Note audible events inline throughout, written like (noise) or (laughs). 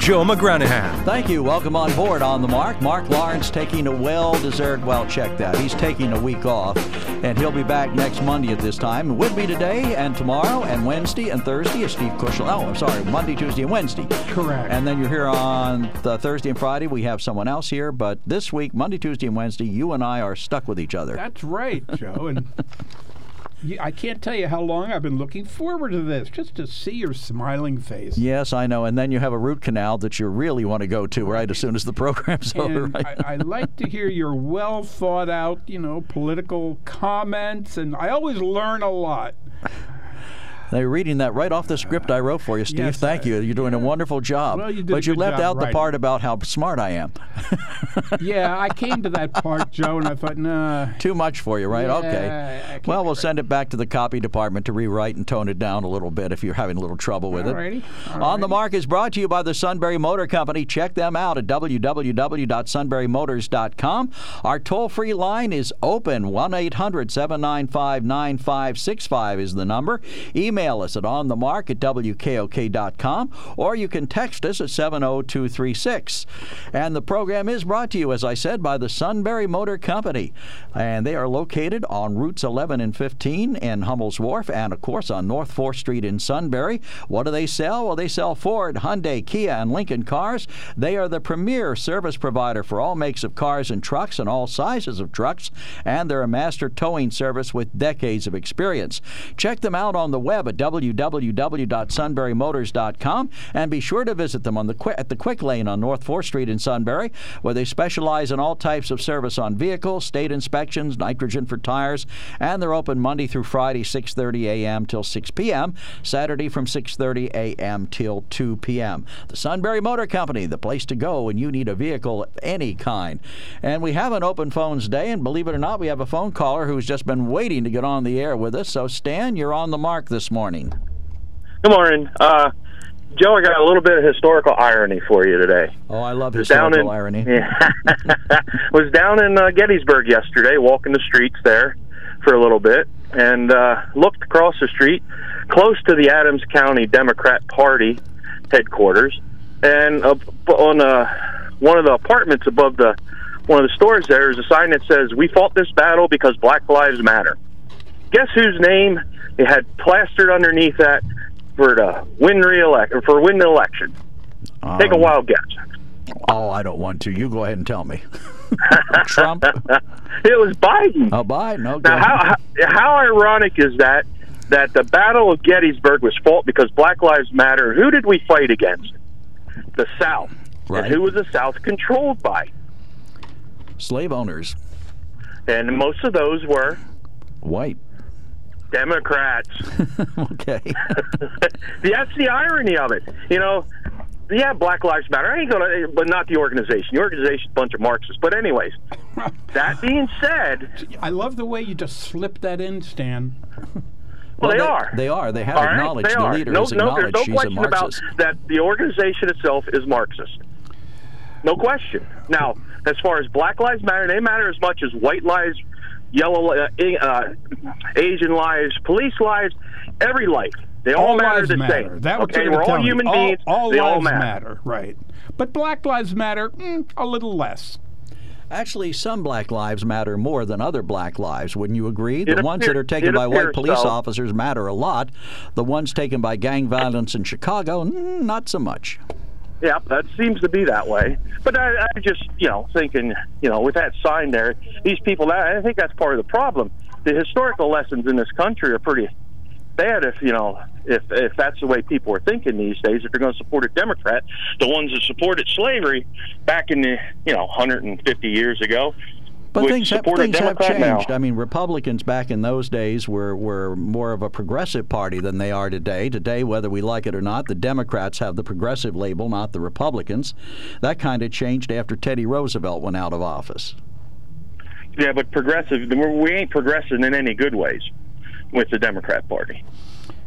Joe McGranahan. Thank you. Welcome on board on the mark. Mark Lawrence taking a well deserved, well, check that. He's taking a week off, and he'll be back next Monday at this time. With me today and tomorrow and Wednesday and Thursday is Steve Cushel. Oh, I'm sorry, Monday, Tuesday, and Wednesday. Correct. And then you're here on the Thursday and Friday. We have someone else here, but this week, Monday, Tuesday, and Wednesday, you and I are stuck with each other. That's right, Joe. And you, (laughs) I can't tell you how long I've been looking forward to this, just to see your smiling face. Yes, I know. And then you have a root canal that you really want to go to right as soon as the program's (laughs) over. Right? I, I like to hear your well thought out, you know, political comments, and I always learn a lot. They're reading that right off the script I wrote for you, Steve. Yes, Thank I- you. You're doing a wonderful job. Well, you but you left out the part about how smart I am. (laughs) Yeah, I came to that part, (laughs) Joe, and I thought, nah. Too much for you, right? Yeah, okay. Well, we'll send it back to the copy department to rewrite and tone it down a little bit if you're having a little trouble with Alrighty, it. On the alrighty. Mark is brought to you by the Sunbury Motor Company. Check them out at www.sunburymotors.com. Our toll free line is open 1 800 795 9565 is the number. Email us at onthemark at wkok.com or you can text us at 70236. And the program is brought to you, as I said, by the Sunbury Motor Company. And they are located on routes 11 and 15 in Hummel's Wharf and, of course, on North 4th Street in Sunbury. What do they sell? Well, they sell Ford, Hyundai, Kia, and Lincoln cars. They are the premier service provider for all makes of cars and trucks and all sizes of trucks, and they're a master towing service with decades of experience. Check them out on the web at www.sunburymotors.com and be sure to visit them on the at the Quick Lane on North 4th Street in Sunbury, where they specialize in all types of service on vehicles, state inspections, nitrogen for tires, and they're open Monday through Friday, 6:30 a.m. till 6 p.m. Saturday from 6:30 a.m. till 2 p.m. The Sunbury Motor Company, the place to go when you need a vehicle of any kind. And we have an open phones day, and believe it or not, we have a phone caller who's just been waiting to get on the air with us. So Stan, you're on the mark this morning. Good morning. Good morning. Uh, Joe, I got a little bit of historical irony for you today. Oh, I love Was down historical in, irony. Yeah. (laughs) was down in uh, Gettysburg yesterday, walking the streets there for a little bit, and uh, looked across the street, close to the Adams County Democrat Party headquarters, and uh, on uh, one of the apartments above the one of the stores there is a sign that says, "We fought this battle because Black Lives Matter." Guess whose name it had plastered underneath that for the win re-elect or for win the election? Take a Um, wild guess. Oh, I don't want to. You go ahead and tell me. (laughs) Trump? It was Biden. Oh, Biden. Okay. Now, how, how how ironic is that? That the Battle of Gettysburg was fought because Black Lives Matter. Who did we fight against? The South. Right. And who was the South controlled by? Slave owners, And most of those were white. Democrats. (laughs) (laughs) okay. That's the irony of it. You know, yeah, Black Lives Matter. I ain't gonna, but not the organization. The organization's a bunch of Marxists. But anyways, (laughs) that being said, I love the way you just slipped that in, Stan. well, they, they, are. They are. They have All right, acknowledged. they the are. leader no, has no, there's no she's a question about Marxist. that. The organization itself is Marxist. No question. Now, as far as Black Lives Matter, they matter as much as white lives, yellow, uh, uh, Asian lives, police lives, every life. They all, all matter lives the matter. same. That what okay, you're we're all human all, beings. All they lives all matter. right? But Black Lives Matter, mm, a little less. Actually, some black lives matter more than other black lives. Wouldn't you agree? The It ones that are taken by white police so. officers matter a lot. The ones taken by gang violence in Chicago, mm, not so much. Yeah, that seems to be that way. But I, I just, you know, thinking, you know, with that sign there, these people, I think that's part of the problem. The historical lessons in this country are pretty bad if you know if if that's the way people are thinking these days. If they're going to support a Democrat, the ones that supported slavery back in the you know 150 years ago. But things have, things have Democrat now. changed. I mean, Republicans back in those days were, were more of a progressive party than they are today. Today, whether we like it or not, the Democrats have the progressive label, not the Republicans. That kind of changed after Teddy Roosevelt went out of office. Yeah, but progressive, we're- ain't progressing in any good ways with the Democrat Party.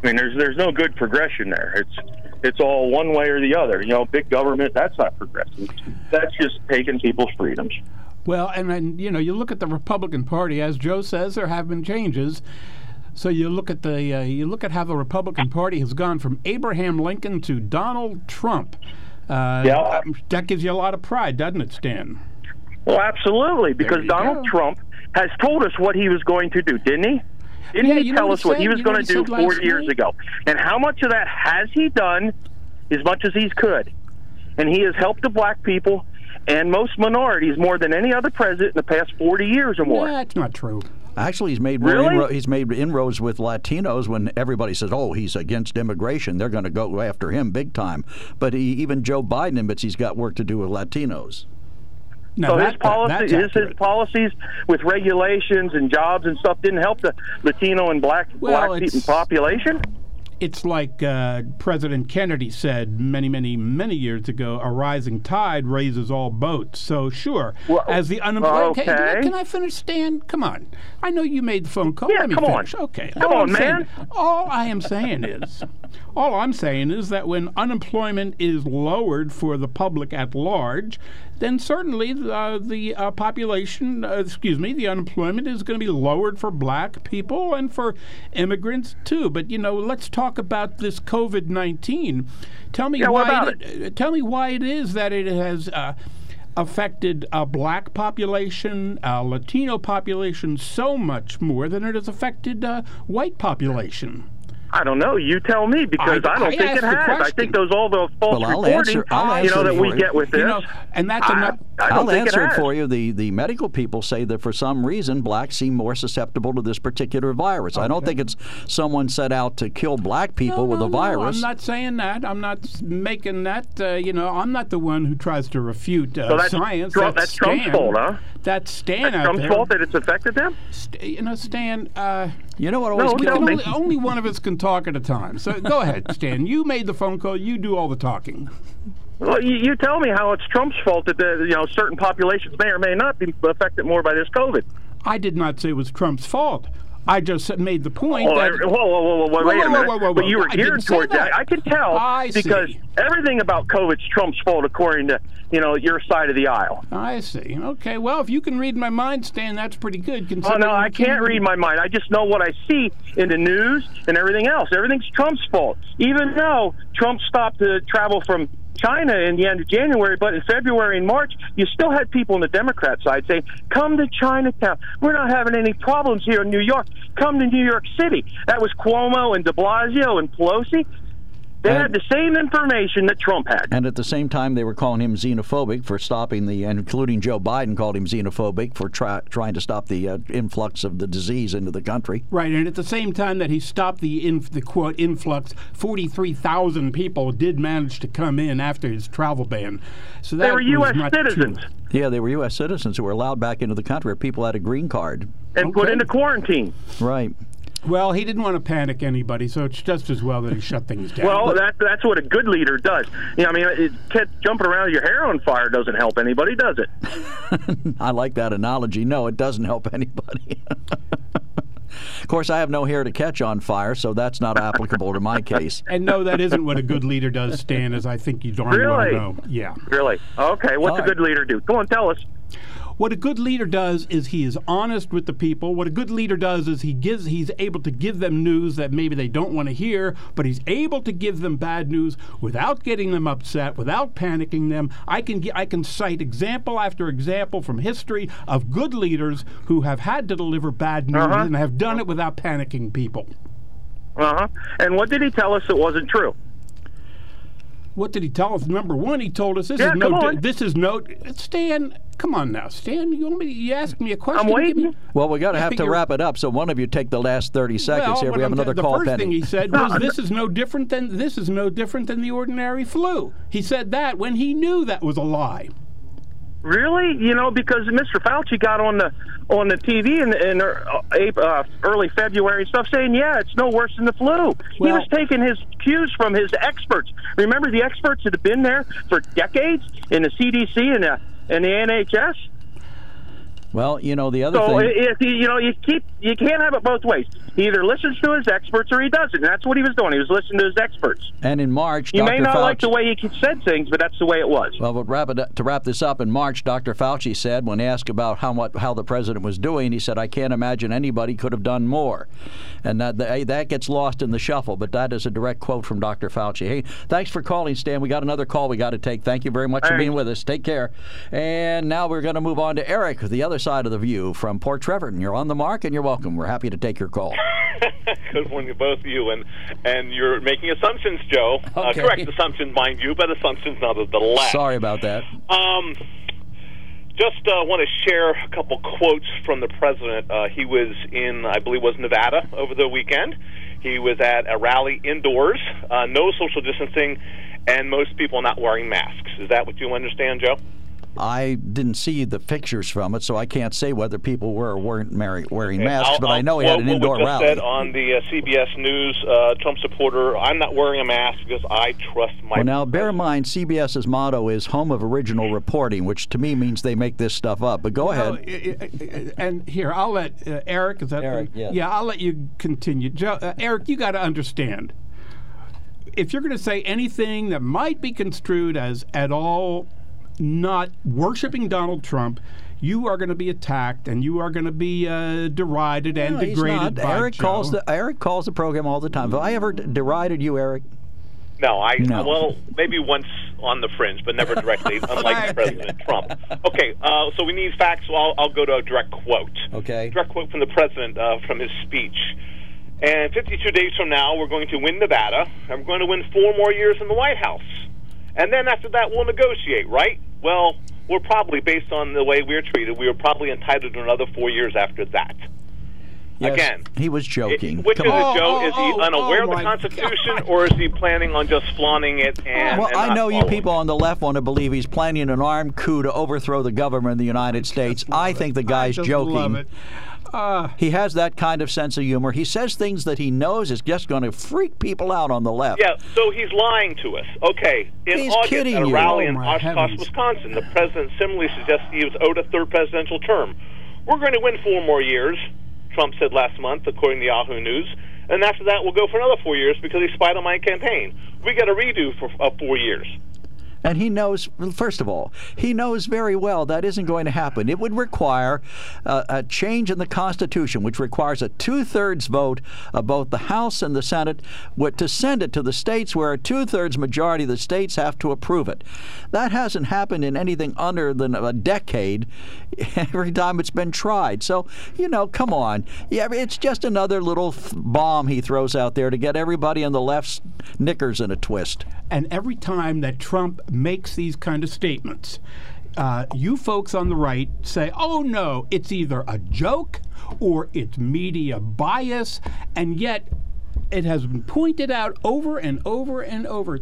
I mean, there's there's no good progression there. It's it's all one way or the other. You know, big government that's not progressive. That's just taking people's freedoms. Well, and then you know, you look at the Republican Party. As Joe says, there have been changes. So you look at the uh, you look at how the Republican Party has gone from Abraham Lincoln to Donald Trump. Uh, Yeah. that gives you a lot of pride, doesn't it, Stan? Well, absolutely, because Donald go. Trump has told us what he was going to do, didn't he? Didn't Yeah, he tell us what he was going to do four years ago? And how much of that has he done? As much as he could, and he has helped the black people and most minorities more than any other president in the past 40 years or more. That's not true. Actually, he's made more Really? inro- he's made inroads with Latinos when everybody says, "Oh, he's against immigration. They're going to go after him big time." But he, even Joe Biden admits he's got work to do with Latinos. No, So that, his policy, that's his, his policies with regulations and jobs and stuff didn't help the Latino and black Well, black people population. It's like uh, President Kennedy said many, many, many years ago: "A rising tide raises all boats." So, sure, Well, as the unemployed. Can, okay. can I finish, Stan? Come on. I know you made the phone call. Yeah, Let me come on. Okay. Come all on, I'm saying- man. all I am saying is, all I'm saying is that when unemployment is lowered for the public at large, then certainly uh, the uh, population, uh, excuse me, the unemployment is going to be lowered for black people and for immigrants too. But you know, let's talk about this COVID nineteen. Tell me Yeah, why. it, uh, tell me why it is that it has. Uh, affected a black population, a Latino population so much more than it has affected uh, white population. I don't know. You tell me because I- I, don't I think it the has. I think those all those false Well, I'll reporting, answer- I'll you know, that we for get with this. You know, and that's I, enough. I don't I'll answer it, it, for you. The the medical people say that for some reason blacks seem more susceptible to this particular virus. I don't think it's someone set out to kill black people No, with no, a no, virus. I'm not saying that. I'm not making that. Uh, you know, I'm not the one who tries to refute uh, So that's science. Trump- that's Trump's fault, huh? That's Stan That's out Trump's there. fault that it's affected them. St- you know, Stan. Uh, you know what always No, gets tell me? me. only, (laughs) only one of us can talk at a time. So go ahead, Stan. You made the phone call. You do all the talking. Well, you, you tell me how it's Trump's fault that the, you know certain populations may or may not be affected more by this COVID. I did not say it was Trump's fault. I just made the point Oh, that. whoa, whoa, whoa, whoa, whoa, wait whoa, a minute. whoa, whoa, But you were geared towards that. I can tell because everything about COVID's Trump's fault, according to you know your side of the aisle. I see. Okay. Well, if you can read my mind, Stan, that's pretty good. Oh no, I can't read my mind. I just know what I see in the news and everything else. Everything's Trump's fault. Even though Trump stopped the travel from China in the end of January, but in February and March, you still had people on the Democrat side saying, "Come to Chinatown. We're not having any problems here in New York. Come to New York City." That was Cuomo and De Blasio and Pelosi. They And- had the same information that Trump had. And at the same time, they were calling him xenophobic for stopping the, and including Joe Biden called him xenophobic for try, trying to stop the uh, influx of the disease into the country. Right, and at the same time that he stopped the in, the quote influx, forty three thousand people did manage to come in after his travel ban. So that They were U.S. citizens True. Yeah, they were U.S. citizens who were allowed back into the country. People had a green card. and put into quarantine. Right. Well, he didn't want to panic anybody, so it's just as well that he shut things down. Well, that, that's what a good leader does. You know, I mean, it, it, jumping around with your hair on fire doesn't help anybody, does it? (laughs) I like that analogy. No, it doesn't help anybody. (laughs) of course, I have no hair to catch on fire, so that's not applicable to my case. (laughs) and no, that isn't what a good leader does, Stan, as I think you darn well Really? know. Yeah. Really? Okay. What's All a right. good leader do? Go on, tell us. What a good leader does is he is honest with the people. What a good leader does is he gives he's able to give them news that maybe they don't want to hear, but he's able to give them bad news without getting them upset, without panicking them. I can I can cite example after example from history of good leaders who have had to deliver bad news Uh-huh. and have done it without panicking people. Uh huh. And what did he tell us that wasn't true? What did he tell us? Number one, he told us this Yeah, is no. This is no. Stan, Come on now, Stan. You want me? You asked me a question. I'm Give me- Well, we're going to have to wrap it up, so one of you take the last 30 seconds Well, here. We have I'm another the call first pending. thing he said was, (laughs) "This is no different than this is no different than the ordinary flu." He said that when he knew that was a lie. Really? You know, because Mr. Fauci got on the on the TV in, in uh, April, uh, early February and stuff, saying, "Yeah, it's no worse than the flu." he was taking his cues from his experts. Remember the experts that have been there for decades in the CDC and the and the NHS. Well, you know, the other So thing. you, you know, you keep you can't have it both ways. He either listens to his experts or he doesn't. And that's what he was doing. He was listening to his experts. and in March, You Dr. may not Fauci. like the way he said things, but that's the way it was. Well, but wrap it to wrap this up, in March, Dr. Fauci said, when asked about how much, how the president was doing, he said, "I can't imagine anybody could have done more," and that that gets lost in the shuffle. But that is a direct quote from Dr. Fauci. Hey, thanks for calling, Stan. We got another call we got to take. Thank you very much for Thanks. being with us. Take care. And now we're going to move on to Eric, the other side of the view from Port Trevorton. You're on the mark, and you're welcome. We're happy to take your call. (laughs) Good morning to both of you, and and you're making assumptions, Joe. Uh, correct assumptions, mind you, but assumptions nonetheless. Sorry about that. Um, just uh, want to share a couple quotes from the president. Uh, he was in, I believe, was Nevada over the weekend. He was at a rally indoors, uh, no social distancing, and most people not wearing masks. Is that what you understand, Joe? I didn't see the pictures from it, so I can't say whether people were or weren't mar- wearing Okay, masks. I'll- but I I'll know he had quote an indoor what was just rally. said on the uh, CBS News uh, Trump supporter. I'm not wearing a mask because I trust my. Well, now bear in mind, CBS's motto is "Home of Original Reporting," which to me means they make this stuff up. But go Oh, ahead. i- i- i- and here, I'll let uh, Eric. Is that Eric, yes. Yeah, I'll let you continue. Joe, uh, Eric, you got to understand. If you're going to say anything that might be construed as at all not worshiping Donald Trump, you are going to be attacked and you are going to be uh, derided and No, degraded by Eric Joe. calls the Eric calls the program all the time. Have I ever derided you, Eric? No, I No. well maybe once on the fringe, but never directly, (laughs) unlike President Trump. Okay, uh, so we need facts. So I'll, I'll go to a direct quote. Okay. Direct quote from the president uh, from his speech. And 52 days from now, we're going to win Nevada, and we're going to win four more years in the White House. And then after that, we'll negotiate, right? Well, we're probably, based on the way we're treated, we are probably entitled to another four years after that. Yes, Again. he was joking. Which Come is on. it, Joe? Oh, is he oh, unaware oh of the Constitution, God. or is he planning on just flaunting it and? well, and I know you following? people on the left want to believe he's planning an armed coup to overthrow the government of the United States. I think the guy's I just joking. Love it. Uh, He has that kind of sense of humor. He says things that he knows is just going to freak people out on the left. Yeah, so he's lying to us. Okay, in He's August kidding at a you. rally Oh, in my Oshkosh, heavens. Wisconsin, the president similarly suggested he was owed a third presidential term. We're going to win four more years, Trump said last month, according to Yahoo News. And after that, we'll go for another four years because he spied on my campaign. We got a redo for uh, four years. And he knows, first of all, he knows very well that isn't going to happen. It would require uh, a change in the Constitution, which requires a two thirds vote of both the House and the Senate to send it to the states where a two thirds majority of the states have to approve it. That hasn't happened in anything under than a decade (laughs) every time it's been tried. So, you know, come on. Yeah, it's just another little th- bomb he throws out there to get everybody on the left's knickers in a twist. and every time that Trump makes these kind of statements, uh, you folks on the right say, "Oh no, it's either a joke or it's media bias," and yet it has been pointed out over and over and over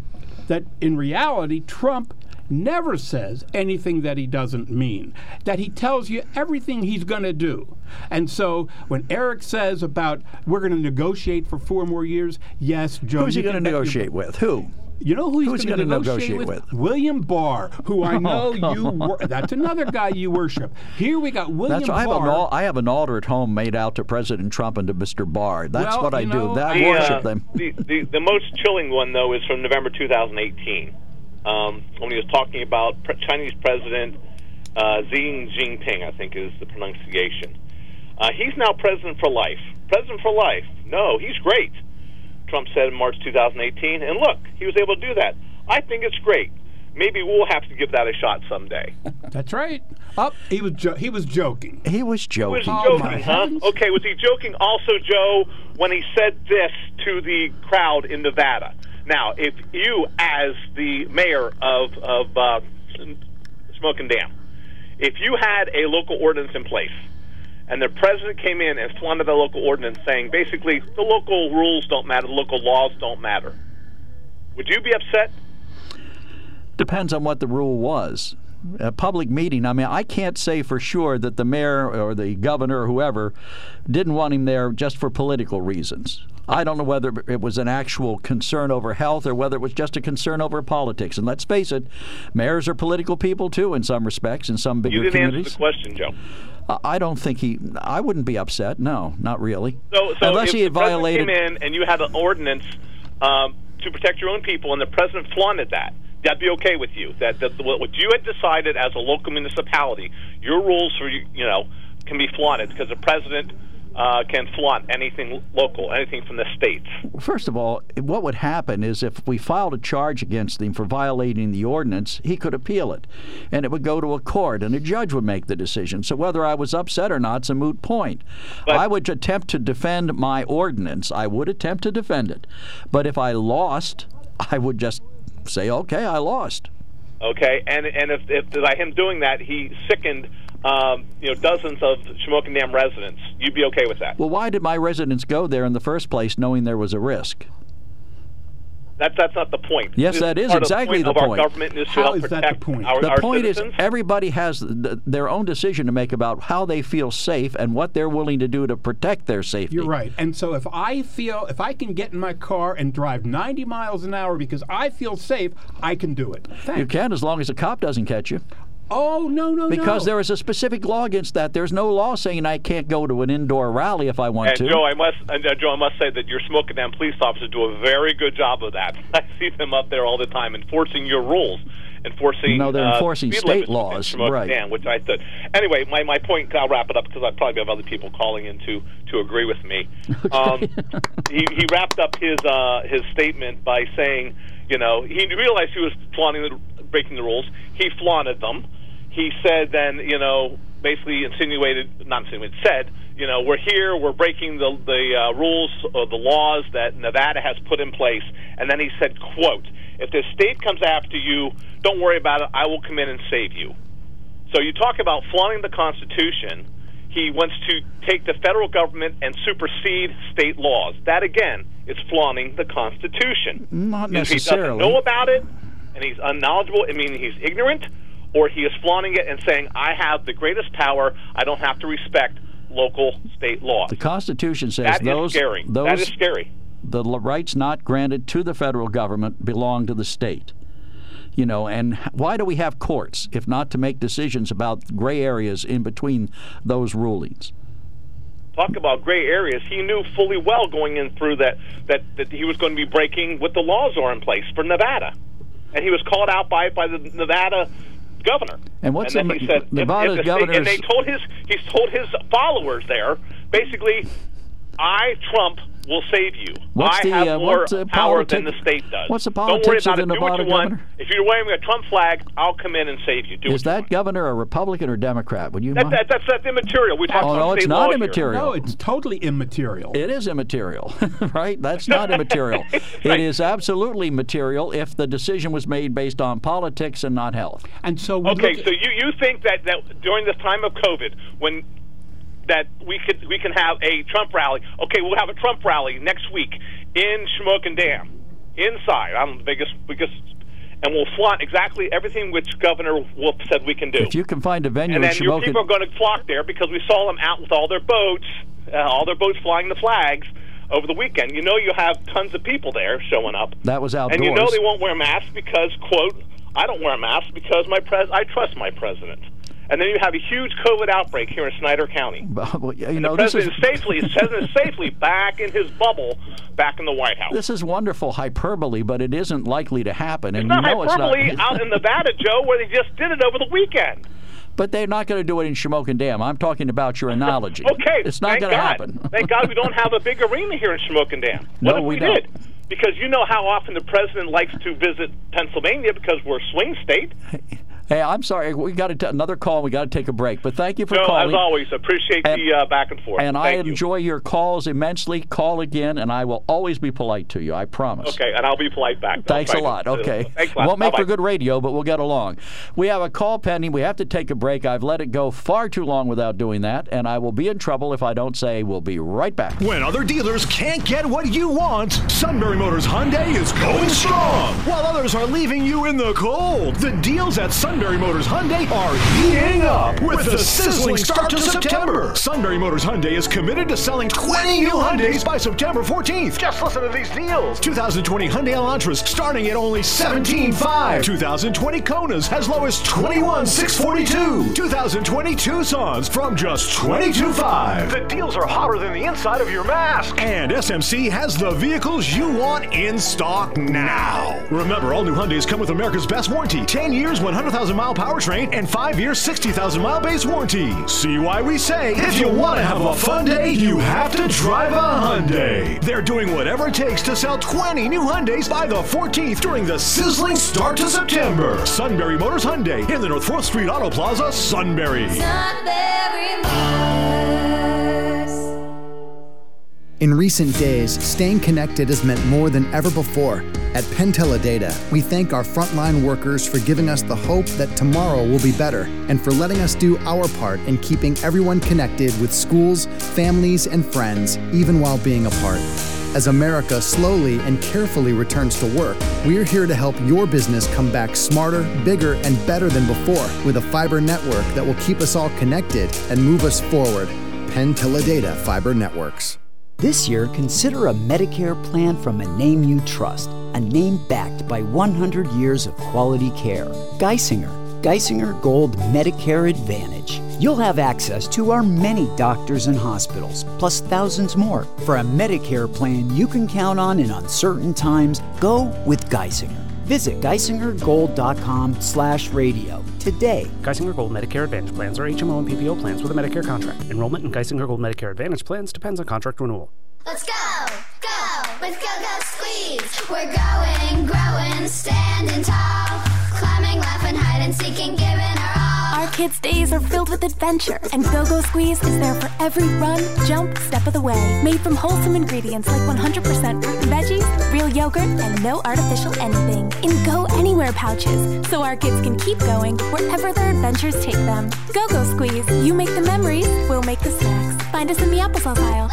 that in reality, Trump never says anything that he doesn't mean, that he tells you everything he's going to do. And so when Eric says about we're going to negotiate for four more years, yes, Joe. Who's he you going to negotiate with? Who? You know who he's Who's he going to gonna negotiate, negotiate with? with? William Barr, who I (laughs) know Oh, you. Wor- that's another guy you worship. Here we got William That's I have, an, Barr. I have an altar at home made out to President Trump and to Mr. Barr. That's Well, what I you do. know, That The, worship uh, them. The, the, the most chilling one, though, is from November 2018, um, when he was talking about pre- Chinese President uh, Xi Jinping, I think is the pronunciation. Uh, he's now president for life. President for life. No, he's great. Trump said in March 2018, and look, he was able to do that. I think it's great. Maybe we'll have to give that a shot someday. (laughs) That's right. Up, he was jo- he was joking. He was Was joking. he Oh, my joking, huh? heavens. Okay, was he joking also, Joe, when he said this to the crowd in Nevada? Now, if you, as the mayor of, of uh, Shamokin Dam, If you had a local ordinance in place, and the president came in and flaunted the local ordinance, saying basically the local rules don't matter, the local laws don't matter, would you be upset? Depends on what the rule was. A public meeting, I mean, I can't say for sure that the mayor or the governor or whoever didn't want him there just for political reasons. I don't know whether it was an actual concern over health or whether it was just a concern over politics. And let's face it, mayors are political people too, in some respects, in some bigger You didn't communities. answer the question, Joe. I- don't think he. I wouldn't be upset. No, not really. So, so Unless he had the violated. came in and you had an ordinance um, to protect your own people, and the president flaunted that, that'd be okay with you. That, that what what you had decided as a local municipality, your rules for you, you know, can be flaunted because the president uh, can flaunt anything local, anything from the states. First of all, what would happen is if we filed a charge against him for violating the ordinance, he could appeal it. And it would go to a court, and a judge would make the decision. So whether I was upset or not is a moot point. But- I would attempt to defend my ordinance. I would attempt to defend it. But if I lost, I would just say, okay, I lost. Okay, and and if, if by him doing that, he sickened. Um, you know, dozens of Shamokin Dam residents. You'd be okay with that? Well, why did my residents go there in the first place knowing there was a risk? That's that's not the point. Yes, This that is part exactly the the point. point. Our government is to help is that the protect point? our, The our point citizens. is, everybody has th- their own decision to make about how they feel safe and what they're willing to do to protect their safety. You're right. And so if I feel, if I can get in my car and drive 90 miles an hour because I feel safe, I can do it. Thanks. You can as long as a cop doesn't catch you. Oh, no, no, Because no. there is a specific law against that. There's no law saying I can't go to an indoor rally if I want And to. Joe, I must, and uh, Joe, I must say that your Shamokin Dam police officers do a very good job of that. (laughs) I see them up there all the time enforcing your rules, enforcing. No, they're uh, enforcing speed state laws, right. Dam, which I said. Anyway, my, my point. I'll wrap it up because I probably have other people calling in to to agree with me. (laughs) Um, he he wrapped up his uh, his statement by saying, you know, he realized he was flaunting the, breaking the rules. He flaunted them. He said then, you know, basically insinuated, not insinuated, said, you know, we're here, we're breaking the the uh, rules or the laws that Nevada has put in place, and then he said, quote, if the state comes after you, don't worry about it. I will come in and save you. So you talk about flaunting the Constitution. He wants to take the federal government and supersede state laws. That again is flaunting the Constitution. Not If he necessarily. doesn't know about it, and he's unknowledgeable, I mean he's ignorant, or he is flaunting it and saying, "I have the greatest power. I don't have to respect local state law. the Constitution says That is those scary. those that is scary. the rights not granted to the federal government belong to the state. You know, and why do we have courts if not to make decisions about gray areas in between those rulings? talk about gray areas. He knew fully well going in through that that that he was going to be breaking what the laws are in place for Nevada, and he was called out by by the Nevada governor. And what's then the- he said, if- Nevada if the and they told his he's told his followers there basically, I Trump will save you. What's I the, have uh, more what's the power than the state does. what's the Don't worry politics of about the it. Do what Nevada you want. If you're wearing a Trump flag, I'll come in and save you. Do Is what you that governor a Republican or Democrat? Would you That, mind? that, that's that's immaterial. We talk Oh, about no, it's not law here. immaterial. No, it's totally immaterial. It is immaterial, (laughs) right? That's not (laughs) immaterial. It Right. is absolutely material if the decision was made based on politics and not health. And so Okay, look so you, you think that, that during this time of COVID, when that we could we can have a Trump rally? Okay, we'll have a Trump rally next week in Shamokin Dam, inside. I'm the biggest biggest, and we'll flaunt exactly everything which Governor Wolf said we can do. If you can find a venue and then your people are going to flock there because we saw them out with all their boats, uh, all their boats flying the flags over the weekend. You know, you have tons of people there showing up. that was outdoors. And you know they won't wear masks because, quote, I don't wear a mask because my pres- I trust my president. And then you have a huge COVID outbreak here in Snyder County. (laughs) Well, you the know, this is president is safely, the president is safely back in his bubble, back in the White House. this is wonderful hyperbole, but it isn't likely to happen, and it's not you know hyperbole it's (laughs) not. out in Nevada, Joe, where they just did it over the weekend. but they're not going to do it in Shamokin Dam. I'm talking about your analogy. Okay, it's not going to happen. (laughs) thank God we don't have a big arena here in Shamokin Dam. No, if we we, don't. did? Because you know how often the president likes to visit Pennsylvania because we're a swing state. Hey, I'm sorry. We got to another call. We got to take a break. But thank you for no, calling. as always, appreciate And- the uh, back and forth. and I you. enjoy your calls immensely. Call again, and I will always be polite to you. I promise. Okay, and I'll be polite back. I'll Thanks a try to- lot. Okay. Thanks a lot. Won't make for Bye-bye. good radio, but we'll get along. We have a call pending. We have to take a break. I've let it go far too long without doing that, and I will be in trouble if I don't say we'll be right back. When other dealers can't get what you want, Sunbury Motors Hyundai is going strong. While others are leaving you in the cold, the deals at Sunbury Motors Hyundai are heating up with the sizzling start to September. Sunbury Motors Hyundai is committed to selling 20 new Hyundais by September 14th. Just listen to these deals. 2020 Hyundai Elantras starting at only 17.5. 2020 Konas as low as 21.642. 2020 Tucsons from just 22.5. The deals are hotter than the inside of your mask. And SMC has the vehicles you want in stock now. Remember, all new Hyundais come with America's best warranty 10 years, 100,000 mile powertrain, and 5 years, 60,000 mile base warranty. See why we say if you want to have a fun day, you have to drive a Hyundai. They're doing whatever it takes to sell 20 new Hyundais by the 14th during the sizzling start to September. Sunbury Motors Hyundai in the North 4th Street Auto Plaza, Sunbury. Sunbury Motors. In recent days, staying connected has meant more than ever before. At Penteledata, we thank our frontline workers for giving us the hope that tomorrow will be better and for letting us do our part in keeping everyone connected with schools, families, and friends, even while being apart. As America slowly and carefully returns to work, we're here to help your business come back smarter, bigger, and better than before with a fiber network that will keep us all connected and move us forward. Penteledata Fiber Networks. This year, consider a Medicare plan from a name you trust, a name backed by 100 years of quality care. Geisinger, Geisinger Gold Medicare Advantage. You'll have access to our many doctors and hospitals, plus thousands more. For a Medicare plan you can count on in uncertain times, go with Geisinger. Visit geisingergold.com slash radio today. Geisinger Gold Medicare Advantage plans are HMO and PPO plans with a Medicare contract. Enrollment in Geisinger Gold Medicare Advantage plans depends on contract renewal. Let's go, go, with Go Go Squeeze. We're going, growing, standing tall, climbing, laughing, hide and seeking, giving our all. Our kids' days are filled with adventure, and Go Go Squeeze is there for every run, jump, step of the way. Made from wholesome ingredients like 100% fruit and veggies, real yogurt, and no artificial anything. In Go Anywhere pouches, so our kids can keep going wherever their adventures take them. Go Go Squeeze. You make the memories, we'll make the snacks. Find us in the applesauce aisle.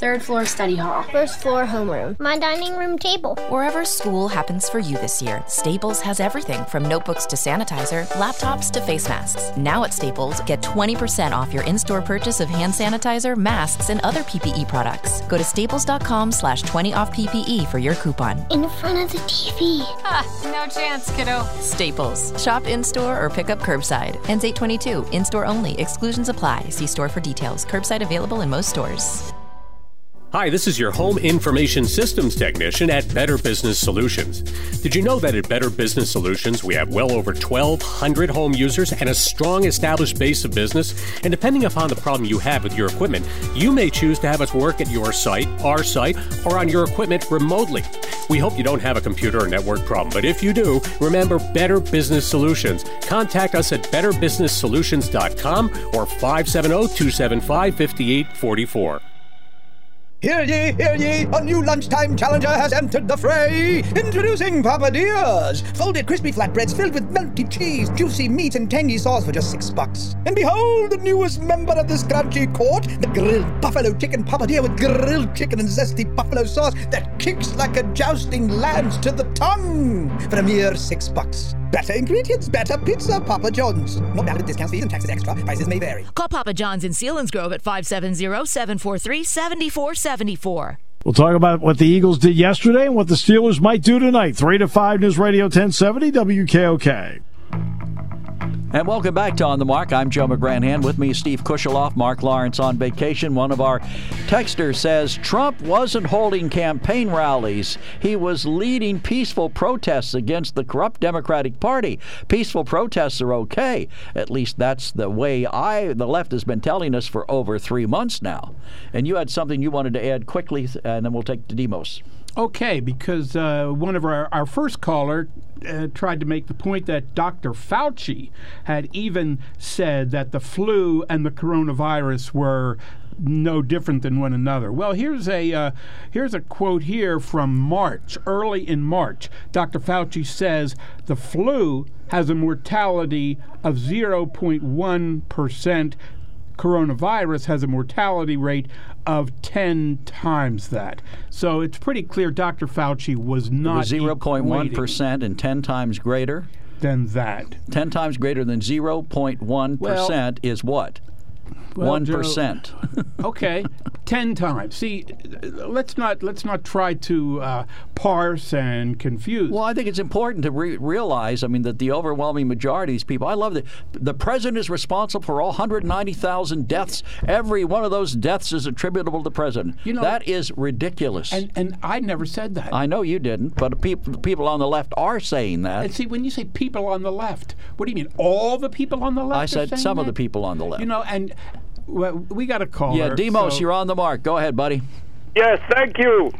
Let's go. Third floor study hall. First floor homeroom. My dining room table. Wherever school happens for you this year, Staples has everything from notebooks to sanitizer, laptops to face masks. Now at Staples, get 20% off your in-store purchase of hand sanitizer, masks, and other PPE products. Go to staples.com slash 20 off PPE for your coupon. In front of the TV. Ha, no chance, kiddo. Staples. Shop in-store or pick up curbside. Ends 822. In-store only. Exclusions apply. See store for details. Curbside available in most stores. Hi, this is your home information systems technician at Better Business Solutions. Did you know that at Better Business Solutions we have well over 1,200 home users and a strong established base of business? And depending upon the problem you have with your equipment, you may choose to have us work at your site, our site, or on your equipment remotely. We hope you don't have a computer or network problem, but if you do, remember Better Business Solutions. Contact us at betterbusinesssolutions.com or 570 275 5844. Hear ye, hear ye! A new lunchtime challenger has entered the fray! Introducing Papadias! Folded crispy flatbreads filled with melty cheese, juicy meat, and tangy sauce for just six bucks. And behold, the newest member of this crunchy court, the grilled buffalo chicken Papadia with grilled chicken and zesty buffalo sauce that kicks like a jousting lance to the tongue for a mere six bucks. Better ingredients, better pizza, Papa John's. Not valid discounts, fees, and taxes extra. Prices may vary. Call Papa John's in Selinsgrove at 570-743-7474. We'll talk about what the Eagles did yesterday and what the Steelers might do tonight. 3 to 5 News Radio 1070 WKOK. And welcome back to On the Mark. I'm Joe McGranahan. With me, Steve Kushaloff, Mark Lawrence on vacation. One of our texters says Trump wasn't holding campaign rallies. He was leading peaceful protests against the corrupt Democratic Party. Peaceful protests are okay. At least that's the way I, the left, has been telling us for over three months now. And you had something you wanted to add quickly, and then we'll take to Demos. Okay, because uh, one of our, our first caller uh, tried to make the point that Dr. Fauci had even said that the flu and the coronavirus were no different than one another. Well, here's a uh, here's a quote here from March, early in March. Dr. Fauci says the flu has a mortality of 0.1 percent. Coronavirus has a mortality rate of 10 times that. So it's pretty clear Dr. Fauci was not Zero point one and ten times greater. than that. Ten times greater than zero point one percent is what? Well, One percent. (laughs) okay, ten times. See, let's not let's not try to uh, parse and confuse. Well, I think it's important to re- realize, I mean, that the overwhelming majority of these people, I love that the president is responsible for all 190,000 deaths. Every one of those deaths is attributable to the president. You know- that is ridiculous. And and I never said that. I know you didn't, but people, people on the left are saying that. and see, when you say people on the left, what do you mean? All the people on the left? I said some of the people on the left. You know, and well, we got a call. yeah, Demos, so- you're on the mark. Go ahead, buddy. Yes, thank you.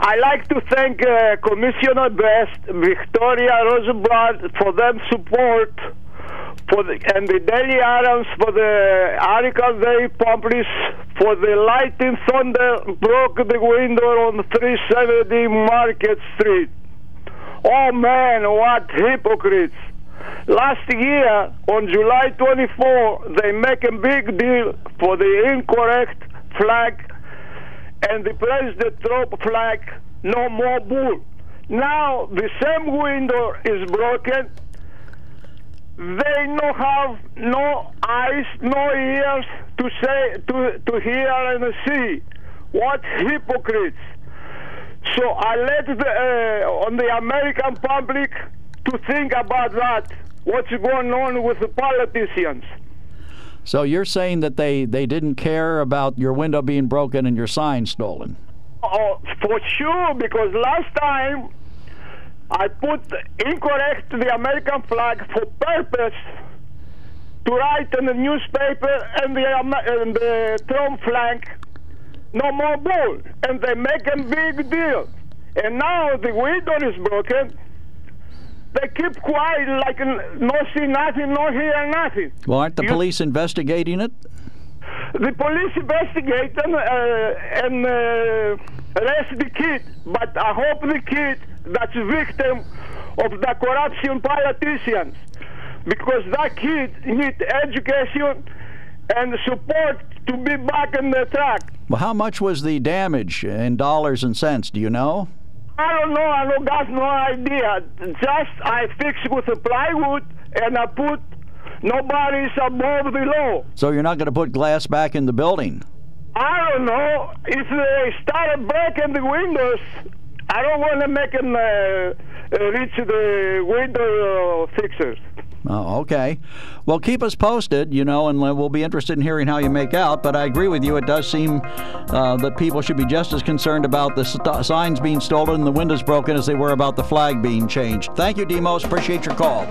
I like to thank uh, Commissioner Best, Victoria Rosenblatt for their support for the and the Daily Item for the article they published for the lightning thunder broke the window on 370 Market Street. Oh man, what hypocrites! Last year, on July 24, they make a big deal for the incorrect flag and the President Trump flag, no more bull. Now the same window is broken. They no have no eyes, no ears to say to to hear and see. What hypocrites! So I let the, uh, on the American public to think about that. What's going on with the politicians? So you're saying that they, they didn't care about your window being broken and your sign stolen? Oh, for sure, because last time I put incorrect the American flag for purpose to write in the newspaper and the, and the Trump flag, no more bull, and they make a big deal. And now the window is broken. They keep quiet, like no see nothing, no hear nothing. Well, aren't the You- police investigating it? The police investigate them uh, and uh, arrest the kid, but I hope the kid that's victim of the corruption politicians, because that kid need education and support to be back in the track. Well, how much was the damage in dollars and cents? Do you know? I don't know. I don't got no idea. Just I fixed with the plywood and I put nobody's above the law. So you're not going to put glass back in the building? I don't know if they started breaking the windows. I don't want to make them uh, uh, reach the window uh, fixers. Oh, okay. Well, keep us posted, you know, and we'll be interested in hearing how you make out. But I agree with you. It does seem uh, that people should be just as concerned about the st- signs being stolen and the windows broken as they were about the flag being changed. Thank you, Demos. Appreciate your call.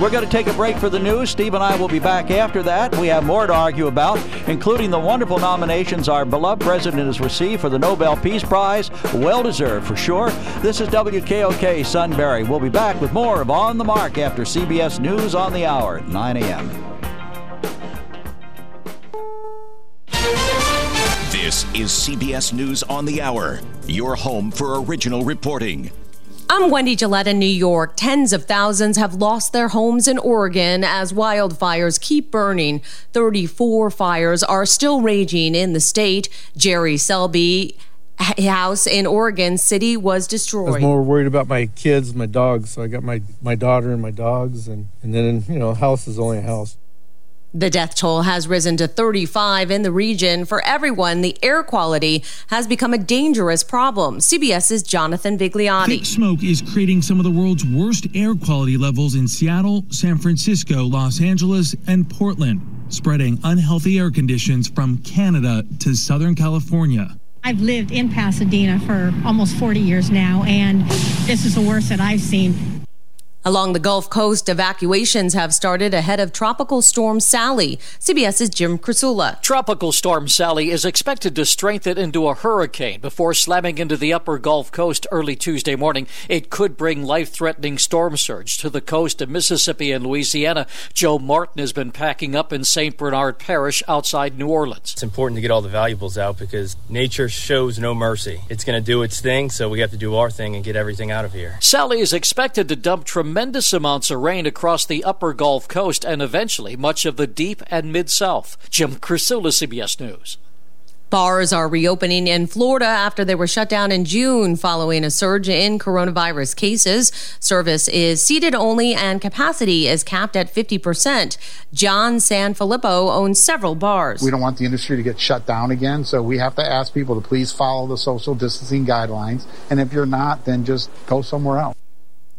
We're going to take a break for the news. Steve and I will be back after that. We have more to argue about, including the wonderful nominations our beloved president has received for the Nobel Peace Prize. Well deserved, for sure. This is WKOK Sunbury. We'll be back with more of On the Mark after CBS News on the Hour at 9 a.m. This is CBS News on the Hour, your home for original reporting. I'm Wendy Gillette in New York. Tens of thousands have lost their homes in Oregon as wildfires keep burning. 34 fires are still raging in the state. Jerry Selby house in Oregon City was destroyed. I was destroyed. more worried about my kids, my dogs. So I got my, my daughter and my dogs, and, and then, you know, a house is only a house. The death toll has risen to 35 in the region. For everyone, the air quality has become a dangerous problem. CBS's Jonathan Vigliotti. Thick smoke is creating some of the world's worst air quality levels in Seattle, San Francisco, Los Angeles, and Portland, spreading unhealthy air conditions from Canada to Southern California. I've lived in Pasadena for almost 40 years now, and this is the worst that I've seen. Along the Gulf Coast, evacuations have started ahead of Tropical Storm Sally. CBS's Jim Krasula. Tropical Storm Sally is expected to strengthen into a hurricane before slamming into the upper Gulf Coast early Tuesday morning. It could bring life threatening storm surge to the coast of Mississippi and Louisiana. Joe Martin has been packing up in St. Bernard Parish outside New Orleans. It's important to get all the valuables out because nature shows no mercy. It's going to do its thing, so we have to do our thing and get everything out of here. Sally is expected to dump tremendous tremendous amounts of rain across the upper Gulf Coast and eventually much of the deep and mid South. Jim Krasula, CBS News. Bars are reopening in Florida after they were shut down in June following a surge in coronavirus cases. Service is seated only and capacity is capped at 50%. John Sanfilippo owns several bars. We don't want the industry to get shut down again, so we have to ask people to please follow the social distancing guidelines. And if you're not, then just go somewhere else.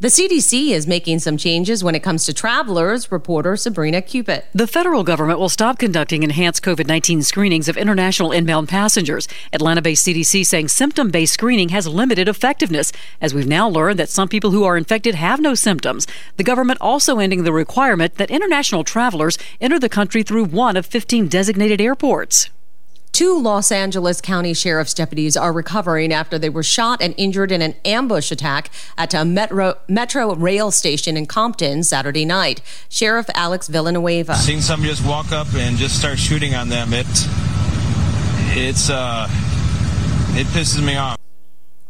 The CDC is making some changes when it comes to travelers, reporter Sabrina Cupit. The federal government will stop conducting enhanced COVID 19 screenings of international inbound passengers. Atlanta based CDC saying symptom based screening has limited effectiveness, as we've now learned that some people who are infected have no symptoms. The government also ending the requirement that international travelers enter the country through one of 15 designated airports. Two Los Angeles County Sheriff's deputies are recovering after they were shot and injured in an ambush attack at a metro, metro rail station in Compton Saturday night. Sheriff Alex Villanueva. Seeing some just walk up and just start shooting on them, it, it's, uh, it pisses me off.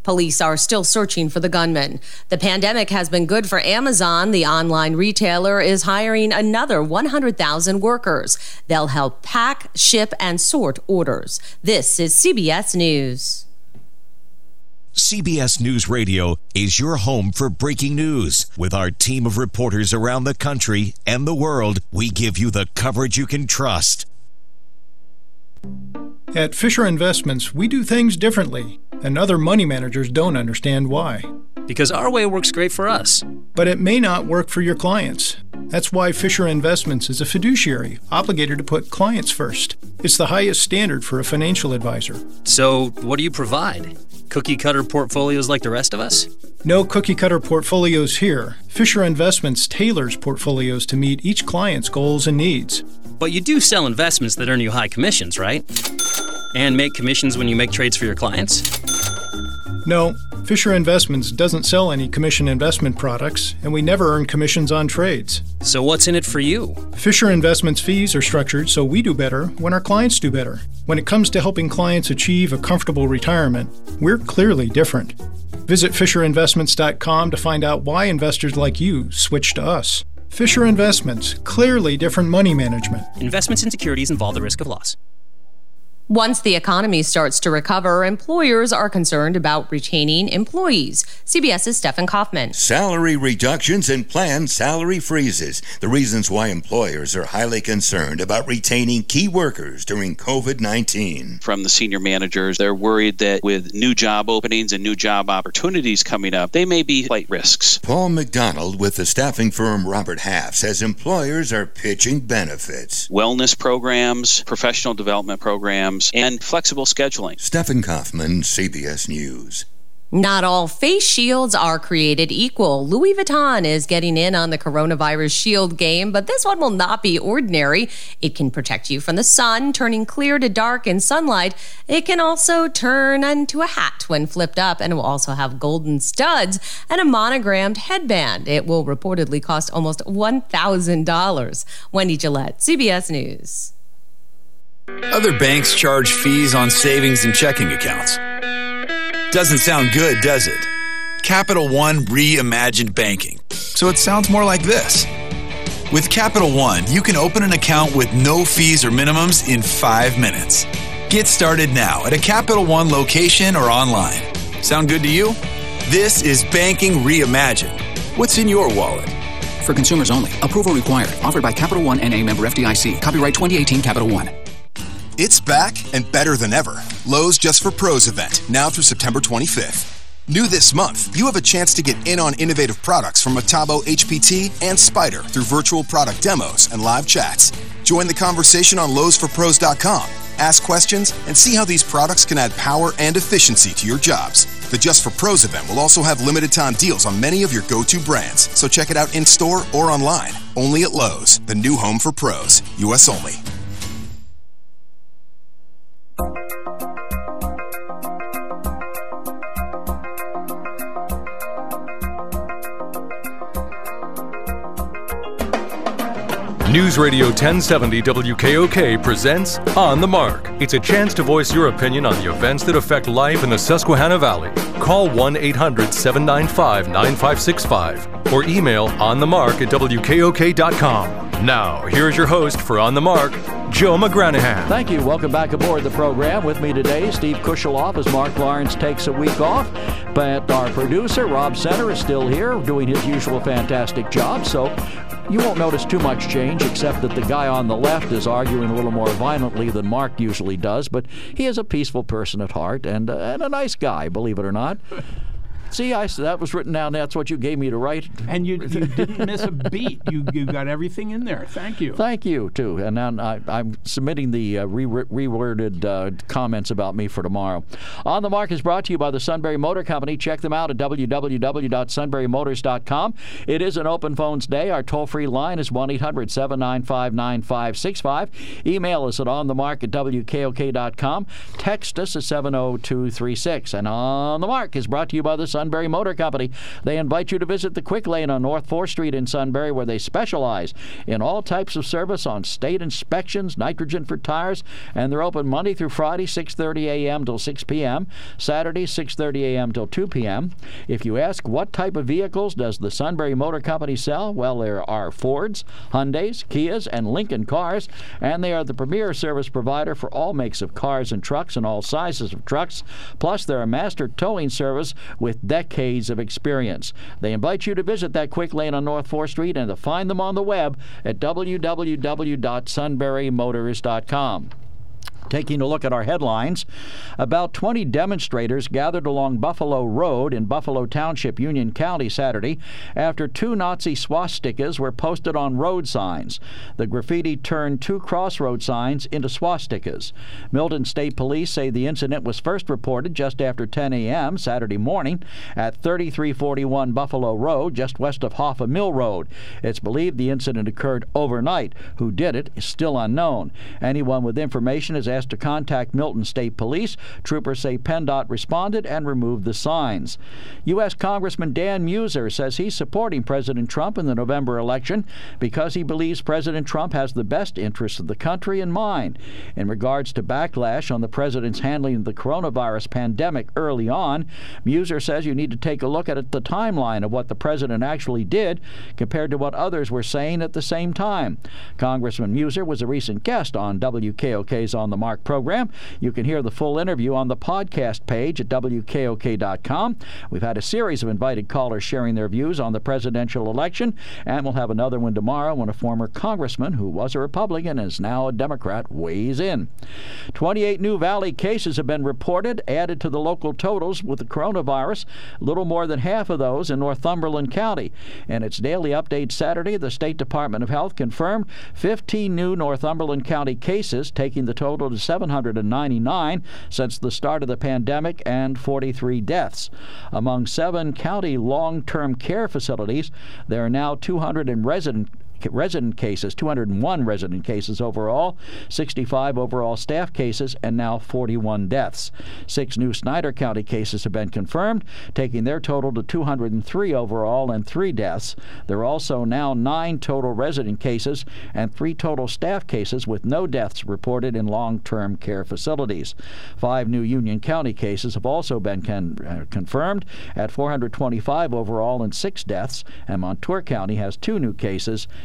Police are still searching for the gunman. The pandemic has been good for Amazon. The online retailer is hiring another 100,000 workers. They'll help pack, ship, and sort orders. This is CBS News. CBS News Radio is your home for breaking news. With our team of reporters around the country and the world, we give you the coverage you can trust. At Fisher Investments, we do things differently, and other money managers don't understand why. Because our way works great for us. But it may not work for your clients. That's why Fisher Investments is a fiduciary, obligated to put clients first. It's the highest standard for a financial advisor. So, what do you provide? Cookie cutter portfolios like the rest of us? No cookie cutter portfolios here. Fisher Investments tailors portfolios to meet each client's goals and needs. But you do sell investments that earn you high commissions, right? And make commissions when you make trades for your clients? No, Fisher Investments doesn't sell any commission investment products, and we never earn commissions on trades. So, what's in it for you? Fisher Investments fees are structured so we do better when our clients do better. When it comes to helping clients achieve a comfortable retirement, we're clearly different. Visit FisherInvestments.com to find out why investors like you switch to us. Fisher Investments, clearly different money management. Investments in securities involve the risk of loss. Once the economy starts to recover, employers are concerned about retaining employees. CBS's Stephen Kaufman. Salary reductions and planned salary freezes. The reasons why employers are highly concerned about retaining key workers during COVID 19. From the senior managers, they're worried that with new job openings and new job opportunities coming up, they may be slight risks. Paul McDonald with the staffing firm Robert Half says employers are pitching benefits, wellness programs, professional development programs and flexible scheduling. Stephen Kaufman, CBS News. Not all face shields are created equal. Louis Vuitton is getting in on the coronavirus shield game, but this one will not be ordinary. It can protect you from the sun, turning clear to dark in sunlight. It can also turn into a hat when flipped up, and it will also have golden studs and a monogrammed headband. It will reportedly cost almost $1,000. Wendy Gillette, CBS News. Other banks charge fees on savings and checking accounts. Doesn't sound good, does it? Capital One reimagined banking. So it sounds more like this. With Capital One, you can open an account with no fees or minimums in five minutes. Get started now at a Capital One location or online. Sound good to you? This is banking reimagined. What's in your wallet? For consumers only. Approval required. Offered by Capital One NA member FDIC. Copyright 2018 Capital One. It's back and better than ever. Lowe's Just for Pros event, now through September 25th. New this month, you have a chance to get in on innovative products from Metabo HPT and Spyder through virtual product demos and live chats. Join the conversation on lowesforpros.com. Ask questions and see how these products can add power and efficiency to your jobs. The Just for Pros event will also have limited time deals on many of your go to brands, so check it out in store or online. Only at Lowe's, the new home for pros. U.S. only. News Radio 1070 WKOK presents On the Mark. It's a chance to voice your opinion on the events that affect life in the Susquehanna Valley. Call 1 800 795 9565 or email onthemark at WKOK.com. Now, here's your host for On the Mark, Joe McGranahan. Thank you. Welcome back aboard the program. With me today, Steve Kusheloff as Mark Lawrence takes a week off. But our producer, Rob Center, is still here doing his usual fantastic job. So you won't notice too much change, except that the guy on the left is arguing a little more violently than Mark usually does. But he is a peaceful person at heart and, uh, and a nice guy, believe it or not. See, I that was written down. That's what you gave me to write. And you, you (laughs) didn't miss a beat. You you got everything in there. Thank you. Thank you too. And then I, am submitting the uh, re- reworded uh, comments about me for tomorrow. On the Mark is brought to you by the Sunbury Motor Company. Check them out at www.sunburymotors.com. It is an open phones day. Our toll-free line is 1 800 795 9565. Email us at onthemark at wkok.com. Text us at 70236. And On the Mark is brought to you by the Sun Sunbury Motor Company. They invite you to visit the Quick Lane on North 4th Street in Sunbury, where they specialize in all types of service on state inspections, nitrogen for tires, and they're open Monday through Friday, 6:30 a.m. till 6 p.m. Saturday, 6:30 a.m. till 2 p.m. If you ask what type of vehicles does the Sunbury Motor Company sell, well, there are Fords, Hyundais, Kias, and Lincoln cars, and they are the premier service provider for all makes of cars and trucks and all sizes of trucks. Plus, they're a master towing service with decades of experience. They invite you to visit that quick lane on North 4th Street and to find them on the web at www.sunburymotors.com. Taking a look at our headlines, about 20 demonstrators gathered along Buffalo Road in Buffalo Township, Union County, Saturday after two Nazi swastikas were posted on road signs. The graffiti turned two crossroad signs into swastikas. Milton State Police say the incident was first reported just after 10 a.m. Saturday morning at 3341 Buffalo Road, just west of Hoffa Mill Road. It's believed the incident occurred overnight. Who did it is still unknown. Anyone with information is asked to contact Milton State Police. Troopers say PennDOT responded and removed the signs. U.S. Congressman Dan Meuser says he's supporting President Trump in the November election because he believes President Trump has the best interests of the country in mind. In regards to backlash on the president's handling of the coronavirus pandemic early on, Meuser says you need to take a look at the timeline of what the president actually did compared to what others were saying at the same time. Congressman Meuser was a recent guest on WKOK's On the Mark Program. You can hear the full interview on the podcast page at WKOK.com. We've had a series of invited callers sharing their views on the presidential election, and we'll have another one tomorrow when a former congressman who was a Republican and is now a Democrat weighs in. 28 new Valley cases have been reported, added to the local totals with the coronavirus, little more than half of those in Northumberland County. In its daily update Saturday, the State Department of Health confirmed 15 new Northumberland County cases, taking the total to 799 since the start of the pandemic and 43 deaths. Among seven county long term care facilities, there are now 200 in resident resident cases, 201 resident cases overall, 65 overall staff cases, and now 41 deaths. Six new Snyder County cases have been confirmed, taking their total to 203 overall and three deaths. There are also now nine total resident cases and three total staff cases with no deaths reported in long term care facilities. Five new Union County cases have also been con- uh, confirmed at 425 overall and six deaths, and Montour County has two new cases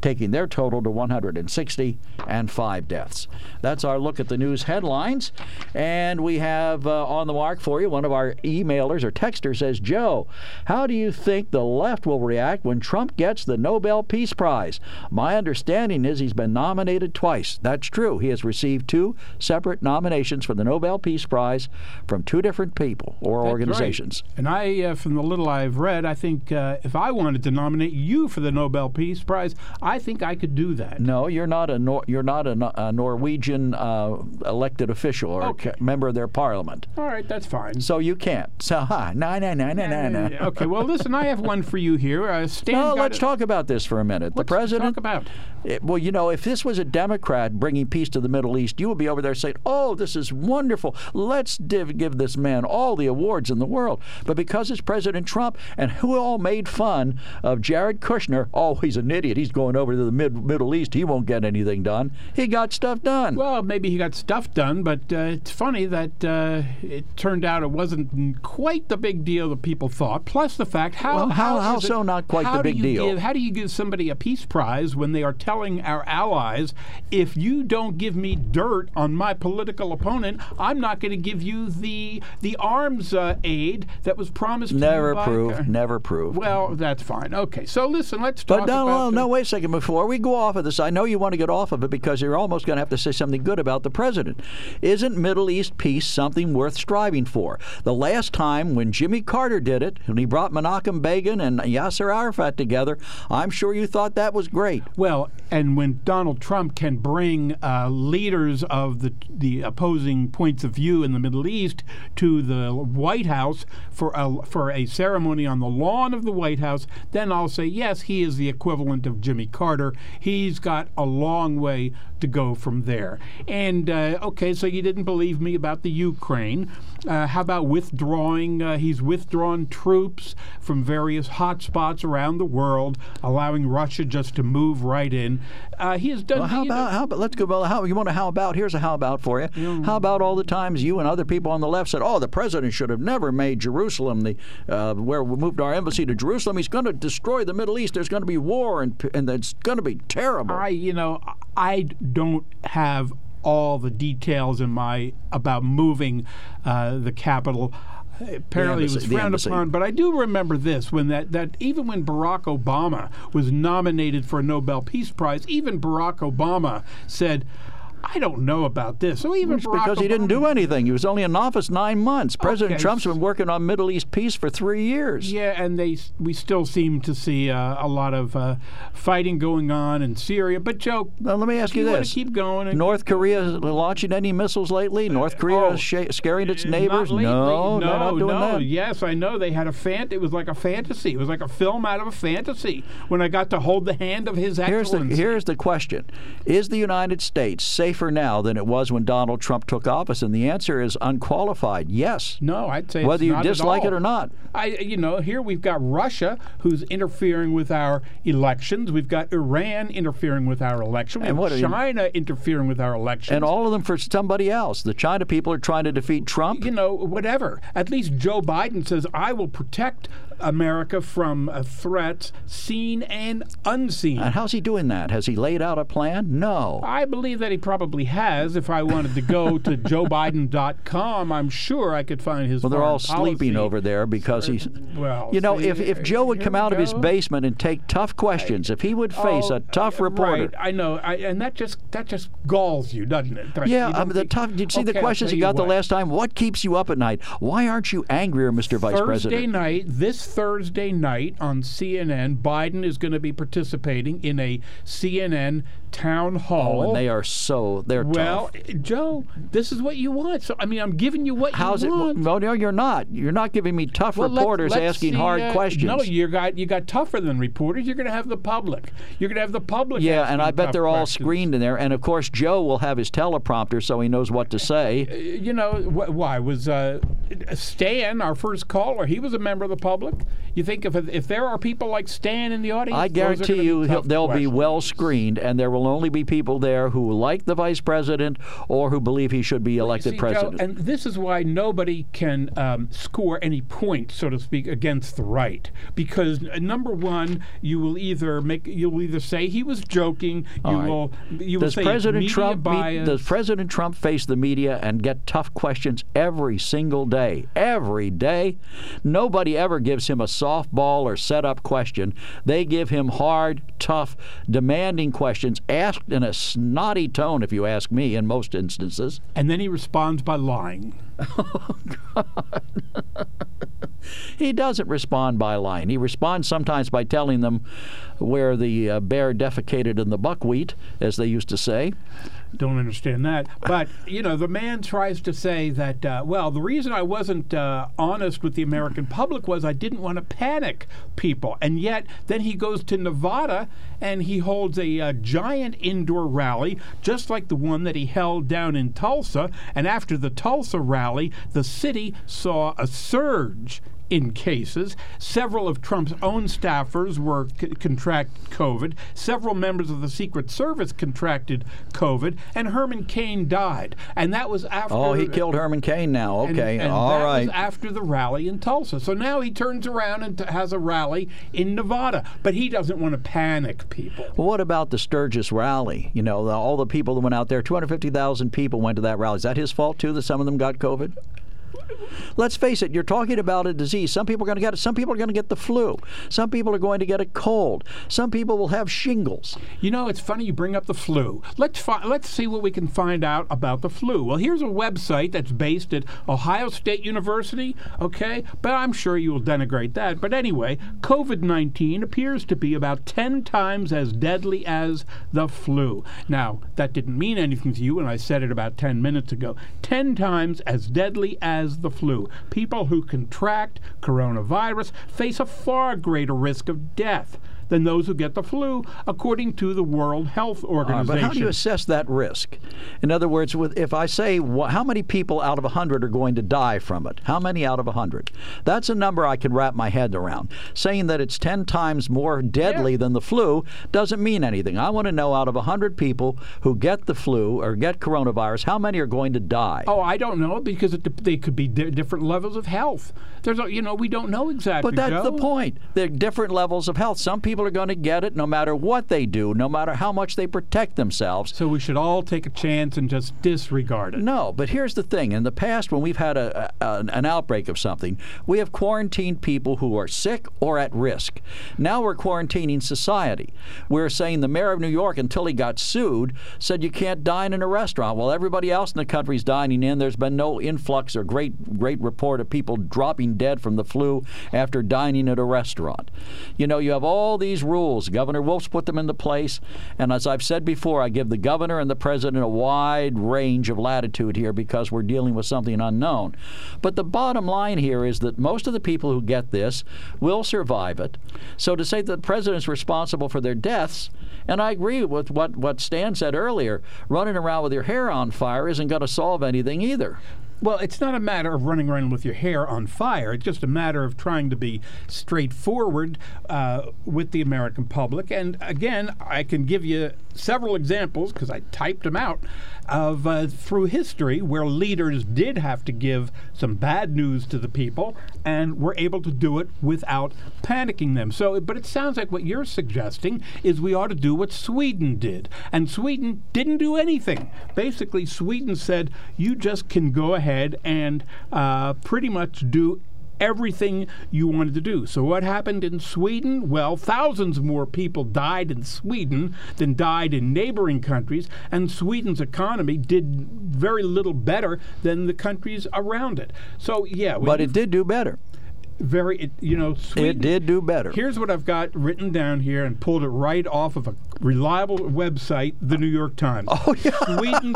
taking their total to 160 and five deaths. That's our look at the news headlines. And we have uh, on the mark for you one of our emailers or texters says, Joe, how do you think the left will react when Trump gets the Nobel Peace Prize? My understanding is he's been nominated twice. That's true. He has received two separate nominations for the Nobel Peace Prize from two different people or That's organizations. Right. And I, uh, from the little I've read, I think uh, if I wanted to nominate you for the Nobel Peace Prize, I think I could do that. No, you're not a Nor- you're not a, No- a Norwegian uh, elected official or Okay. ca- member of their parliament. All right, that's fine. So you can't. So, (laughs) ha, no, no, no, no, no, no. okay, well, listen, I have one for you here. Uh, Stan No, let's a- talk about this for a minute. The What's president. talk about? It- well, you know, if this was a Democrat bringing peace to the Middle East, you would be over there saying, "Oh, this is wonderful. Let's div- give this man all the awards in the world." But because it's President Trump, and who all made fun of Jared Kushner, oh, he's an idiot. He's going over to the mid- Middle East. He won't get anything done. He got stuff done. Well, maybe he got stuff done, but uh, it's funny that uh, it turned out it wasn't quite the big deal that people thought. Plus the fact how Well, how- how it- so not quite the big deal? Give, how do you give somebody a peace prize when they are telling our allies, if you don't give me dirt on my political opponent, I'm not going to give you the the arms uh, aid that was promised. to never proved. Never proved. Well, that's fine. Okay, so listen, let's talk But no, about. no, the- no, wait a second. Before we go off of this, I know you want to get off of it because you're almost going to have to say something good about the president. Isn't Middle East peace something worth striving for? The last time when Jimmy Carter did it, and he brought Menachem Begin and Yasser Arafat together, I'm sure you thought that was great. Well, and when Donald Trump can bring uh, leaders of the the opposing points of view in the Middle East to the White House for a for a ceremony on the lawn of the White House, then I'll say yes, he is the equivalent of Jimmy Carter. He's got a long way to go from there. And uh, okay, so you didn't believe me about the Ukraine. Uh, how about withdrawing? Uh, he's withdrawn troops from various hotspots around the world, allowing Russia just to move right in. Uh, he has done. Well, how know- about how about let's go. Well, how you want a how about? Here's a how about for you. How about all the times you and other people on the left said, "Oh, the president should have never made Jerusalem the uh, where we moved our embassy to Jerusalem. He's going to destroy the Middle East. There's going to be war and and it's going to be terrible." I, you know, I don't have all the details in my about moving uh, the capital. Apparently, embassy- it was frowned upon, but I do remember this: when that, that even when Barack Obama was nominated for a Nobel Peace Prize, even Barack Obama said, "I don't know about this." So even Barack because he didn't do anything. He was only in office nine months. President Okay. Trump's been working on Middle East peace for three years. Yeah, and they we still seem to see uh, a lot of uh, fighting going on in Syria. But Joe, Now, let me ask you, wanna this: keep going. North Korea launching any missiles lately? North Korea oh, sh- scaring its neighbors? No, no, not doing no. that. Yes, I know they had a fan. It was like a fantasy. It was like a film out of a fantasy. When I got to hold the hand of His Here's the here's the question: Is the United States safer now than it was when Donald Trump took office? And the answer is unqualified. Yes. No, I'd say whether it's you dislike it or not. I, you know, here we've got Russia who's interfering with our elections. We've got Iran interfering with our election. We And what are you- China interfering with our elections. And all of them for somebody else. The China people are trying to defeat Trump. you know, whatever. At least Joe Biden says, I will protect America from uh, threats seen and unseen. And how's he doing that? Has he laid out a plan? No. I believe that he probably has. If I wanted to go to (laughs) joebiden.com, I'm sure I could find his. Well, they're all sleeping policy. over there because he's. Well, You know, see, if, if Joe would come out of his basement and take tough questions, if he would face Oh, a tough reporter. Right, I know, I, and that just that just galls you, doesn't it? That Yeah, you um, the tough. Did you see the Okay, I'll questions he you got the last time? What keeps you up at night? Why aren't you angrier, Mr. Vice Thursday President? night, this Thursday night on CNN, Biden is going to be participating in a CNN town hall. Oh, and they are so they're well, tough. Joe, this is what you want. So I mean, I'm giving you what How's you it? want. No, no, you're not. You're not giving me tough Well, reporters let's asking see, hard uh, questions. No, you got you got tougher than reporters. You're going to have the public. You're going to have the public. yeah, and I bet they're all questions. screened in there. And of course, Joe will have his teleprompter so he knows what to say. You know wh- why was uh, Stan our first caller? He was a member of the public. You think if if there are people like Stan in the audience, I those are gonna guarantee you they'll be well screened, and there will only be people there who like the vice president or who believe he should be elected See, Joe, president. and this is why nobody can um, score any points, so to speak, against the right. Because uh, number one, you will either make you will either say he was joking, you All right. will you will does say President Trump bias. does President Trump face the media and get tough questions every single day? Every day, nobody ever gives him a softball or set-up question. They give him hard, tough, demanding questions asked in a snotty tone, if you ask me, in most instances. and then he responds by lying. (laughs) He doesn't respond by lying. He responds sometimes by telling them where the uh, bear defecated in the buckwheat, as they used to say. Don't understand that. But, you know, the man tries to say that, uh, well, the reason I wasn't uh, honest with the American public was I didn't want to panic people. And yet, then he goes to Nevada and he holds a uh, giant indoor rally, just like the one that he held down in Tulsa. And after the Tulsa rally, the city saw a surge in cases. Several of Trump's own staffers were c- contract COVID. Several members of the Secret Service contracted COVID, and Herman Cain died. And that was after. Oh, he killed Herman Cain now. Okay, and, and all right. Was after the rally in Tulsa, so now he turns around and t- has a rally in Nevada, but he doesn't want to panic people. Well, what about the Sturgis rally? You know, the, all the people that went out there, 250,000 people went to that rally. Is that his fault, too, that some of them got COVID? Let's face it, you're talking about a disease. Some people are going to get it. Some people are going to get the flu. Some people are going to get a cold. Some people will have shingles. You know, it's funny you bring up the flu. Let's fi- let's see what we can find out about the flu. Well, here's a website that's based at Ohio State University, okay? But I'm sure you will denigrate that. But anyway, COVID-19 appears to be about 10 times as deadly as the flu. Now, that didn't mean anything to you when I said it about 10 minutes ago. 10 times as deadly as the flu. People who contract coronavirus face a far greater risk of death than those who get the flu, according to the World Health All right, Organization. but how do you assess that risk? In other words, with, if I say wh- how many people out of 100 are going to die from it, how many out of 100? That's a number I can wrap my head around. Saying that it's 10 times more deadly than the flu doesn't mean anything. I want to know out of 100 people who get the flu or get coronavirus, how many are going to die? Oh, I don't know because it, they could be di- different levels of health. There's, a, you know, we don't know exactly. But that's Joe. the point. There are different levels of health. Some people are going to get it no matter what they do, no matter how much they protect themselves. So we should all take a chance and just disregard it. No, but here's the thing. In the past, when we've had a, a, an outbreak of something, we have quarantined people who are sick or at risk. Now we're quarantining society. We're saying the mayor of New York, until he got sued, said you can't dine in a restaurant. Well, everybody else in the country's dining in. There's been no influx or great, great report of people dropping dead from the flu after dining at a restaurant. You know, you have all these rules. Governor Wolf's put them into place. And as I've said before, I give the governor and the president a wide range of latitude here because we're dealing with something unknown. But the bottom line here is that most of the people who get this will survive it. So to say that the president's responsible for their deaths, and I agree with what, what Stan said earlier, running around with your hair on fire isn't going to solve anything either. Well, it's not a matter of running around with your hair on fire. It's just a matter of trying to be straightforward uh, with the American public. And again, I can give you several examples because I typed them out of uh, through history where leaders did have to give some bad news to the people and were able to do it without panicking them. So, but it sounds like what you're suggesting is we ought to do what Sweden did, and Sweden didn't do anything. Basically, Sweden said you just can go ahead and uh, pretty much do everything you wanted to do. So, what happened in Sweden? Well, thousands more people died in Sweden than died in neighboring countries, and Sweden's economy did very little better than the countries around it. So, yeah. But it did do better. Very, it, you know, Sweden. It did do better. Here's what I've got written down here and pulled it right off of a reliable website, the New York Times. Oh yeah. Sweden.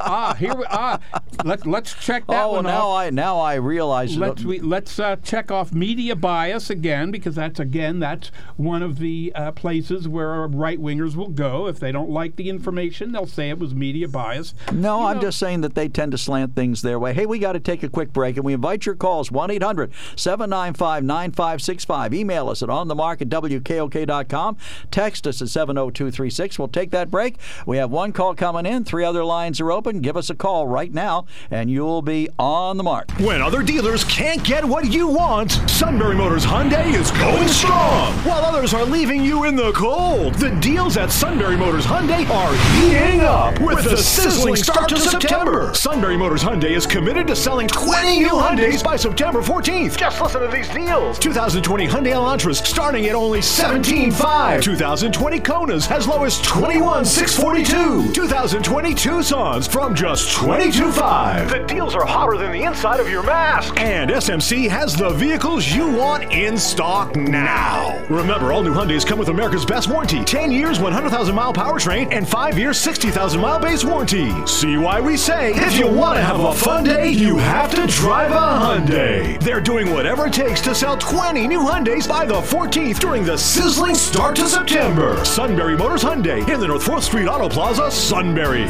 ah, here we ah. Let's let's check that oh, one now off. I now I realize. Let's we, let's uh, check off media bias again because that's again that's one of the uh, places where right wingers will go if they don't like the information. They'll say it was media bias. No, You I'm know- just saying that they tend to slant things their way. Hey, we got to take a quick break, and we invite your calls 1 800 795 9565. Email us at onthemark at. Text us at 70236. We'll take that break. We have one call coming in, three other lines are open. Give us a call right now, and you'll be on the mark. When other dealers can't get what you want, Sunbury Motors Hyundai is going strong. While others are leaving you in the cold, the deals at Sunbury Motors Hyundai are heating up with the sizzling start to September. Sunbury Motors Hyundai is committed to selling 20 new Hyundais by September 14th. Just listen to these deals. 2020 Hyundai Elantras starting at only 17.5. 2020 Konas as low as 21,642. 2020 Tucsons from just $22.5. The deals are hotter than the inside of your mask. And SMC has the vehicles you want in stock now. Remember, all new Hyundais come with America's best warranty 10 years, 100,000 mile powertrain, and 5 years, 60,000 mile base warranty. See why we say if you want to have a fun day, you have to drive a Hyundai. They're doing whatever it takes to sell 20 new Hyundais by the 14th during the sizzling start to September. Sunbury Motors Hyundai in the North 4th Street Auto Plaza, Sunbury.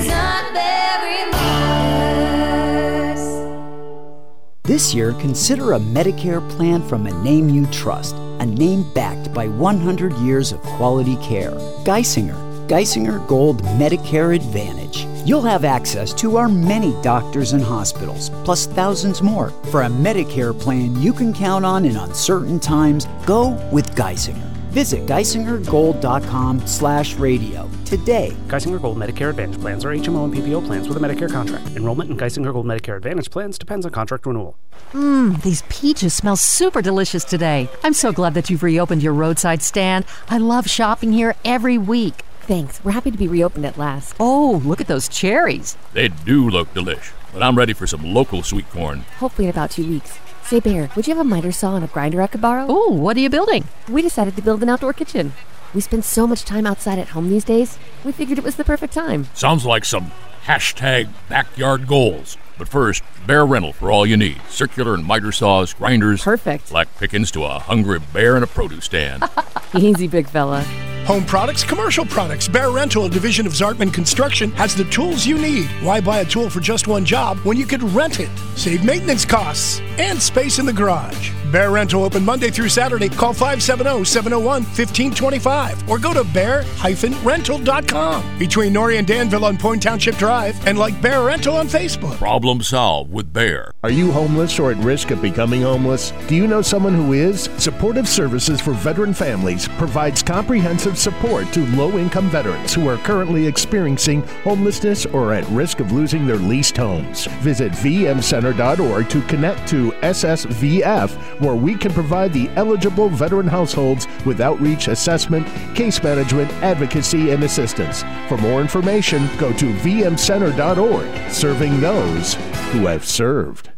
This year, consider a Medicare plan from a name you trust, a name backed by 100 years of quality care. Geisinger, Geisinger Gold Medicare Advantage. You'll have access to our many doctors and hospitals, plus thousands more. For a Medicare plan you can count on in uncertain times, go with Geisinger. Visit geisingergold.com slash radio today. Geisinger Gold Medicare Advantage plans are HMO and PPO plans with a Medicare contract. Enrollment in Geisinger Gold Medicare Advantage plans depends on contract renewal. Mmm, these peaches smell super delicious today. I'm so glad that you've reopened your roadside stand. I love shopping here every week. Thanks. We're happy to be reopened at last. Oh, look at those cherries. They do look delish, but I'm ready for some local sweet corn. Hopefully in about two weeks. Say, Bear, would you have a miter saw and a grinder I could borrow? Oh, what are you building? We decided to build an outdoor kitchen. We spend so much time outside at home these days, we figured it was the perfect time. Sounds like some hashtag backyard goals. But first, Bear Rental for all you need. Circular and miter saws, grinders. Perfect. Black pickings to a hungry bear in a produce stand. (laughs) Easy, big fella. Home products, commercial products. Bear Rental, a division of Zartman Construction, has the tools you need. Why buy a tool for just one job when you could rent it? Save maintenance costs and space in the garage. Bear Rental open Monday through Saturday. Call 570-701-1525 or go to bear-rental.com. Between Nori and Danville on Point Township Drive and like Bear Rental on Facebook. Problem solved with Bear. Are you homeless or at risk of becoming homeless? Do you know someone who is? Supportive Services for Veteran Families provides comprehensive support to low-income veterans who are currently experiencing homelessness or at risk of losing their leased homes. Visit vmcenter.org to connect to SSVF where we can provide the eligible veteran households with outreach assessment, case management, advocacy, and assistance. For more information, go to vmcenter.org, serving those who have served.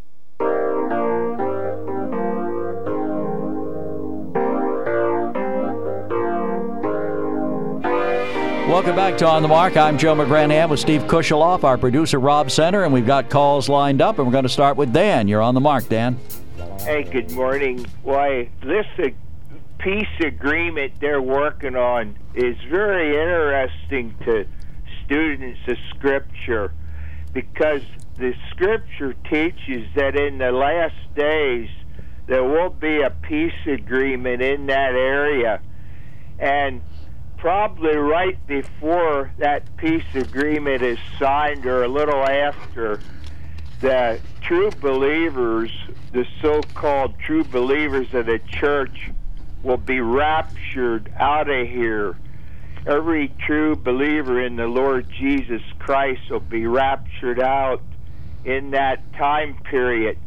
Welcome back to On the Mark. I'm Joe McGranahan with Steve Kusheloff, our producer Rob Center, and we've got calls lined up, and we're going to start with Dan. You're on the mark, Dan. Hey, good morning. Why, this peace agreement they're working on is very interesting to students of Scripture because the Scripture teaches that in the last days there will be a peace agreement in that area. And probably right before that peace agreement is signed or a little after, the true believers, the so called true believers of the church, will be raptured out of here. Every true believer in the Lord Jesus Christ will be raptured out in that time period.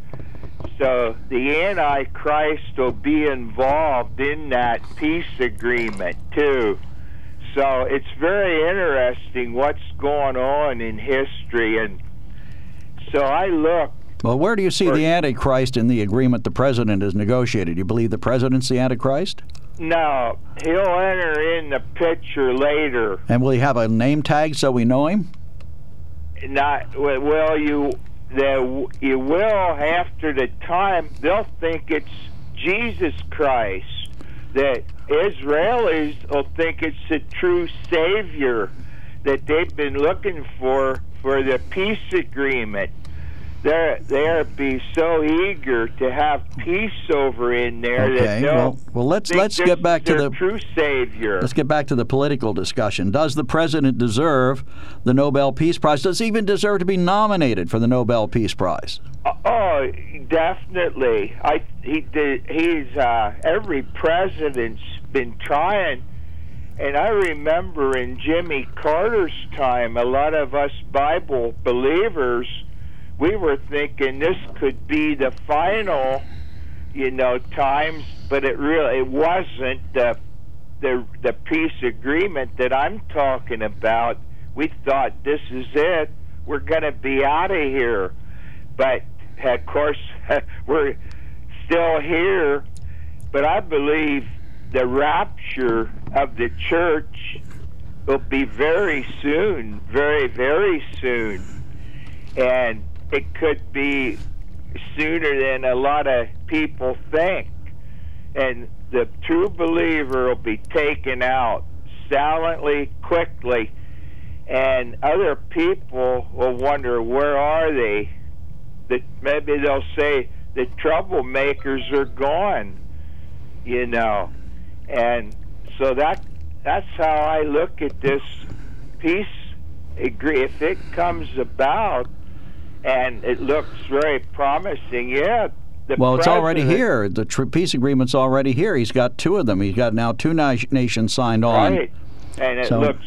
So the Antichrist will be involved in that peace agreement too. So it's very interesting what's going on in history. And so I look. Well, where do you see the Antichrist in the agreement the president has negotiated? You believe the president's the Antichrist? No, he'll enter in the picture later. And will he have a name tag so we know him? Not well. You the you will after the time they'll think it's Jesus Christ that Israelis will think it's the true Savior that they've been looking for for the peace agreement. They're they'll be so eager to have peace over in there okay. that well, well, let's let's get back to the true Savior. Let's get back to the political discussion. Does the president deserve the Nobel Peace Prize? Does he even deserve to be nominated for the Nobel Peace Prize? Oh, definitely. I he did. He's uh, every president's been trying, and I remember in Jimmy Carter's time, a lot of us Bible believers, we were thinking this could be the final, you know, times, but it really it wasn't the the the peace agreement that I'm talking about. We thought this is it. we're going to be out of here. But of course, (laughs) we're still here. But I believe the rapture of the church will be very soon, very, very soon. And it could be sooner than a lot of people think. And the true believer will be taken out silently, quickly, and other people will wonder where are they. That maybe they'll say the troublemakers are gone, you know, and so that that's how I look at this peace agree. If it comes about and it looks very promising, yeah. well, it's already here. The peace agreement's already here. He's got two of them. He's got now two na- nations signed on. Right. And it So- looks,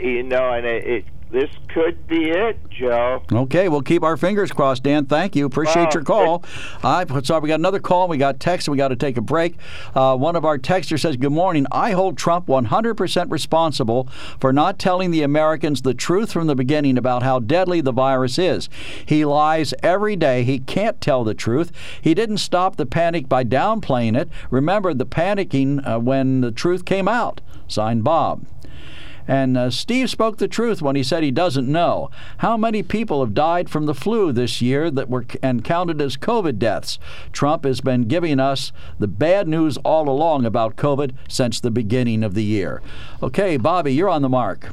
you know, and it, it this could be it, Joe. Okay, we'll keep our fingers crossed, Dan. Thank you. Appreciate Wow. your call. All right, sorry, we got another call. We got text. We got to take a break. Uh, one of our texters says, Good morning. I hold Trump 100% responsible for not telling the Americans the truth from the beginning about how deadly the virus is. He lies every day. He can't tell the truth. He didn't stop the panic by downplaying it. Remember the panicking uh, when the truth came out. Signed Bob. And uh, Steve spoke the truth when he said he doesn't know. How many people have died from the flu this year that were and counted as COVID deaths? Trump has been giving us the bad news all along about COVID since the beginning of the year. Okay, Bobby, you're on the mark.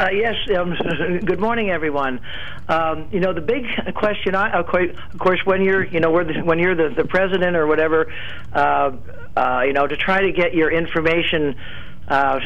Uh, yes. Um, (laughs) good morning, everyone. Um, you know, the big question, I, of course, when you're, you know, when you're the, the president or whatever, uh, uh, you know, to try to get your information, uh,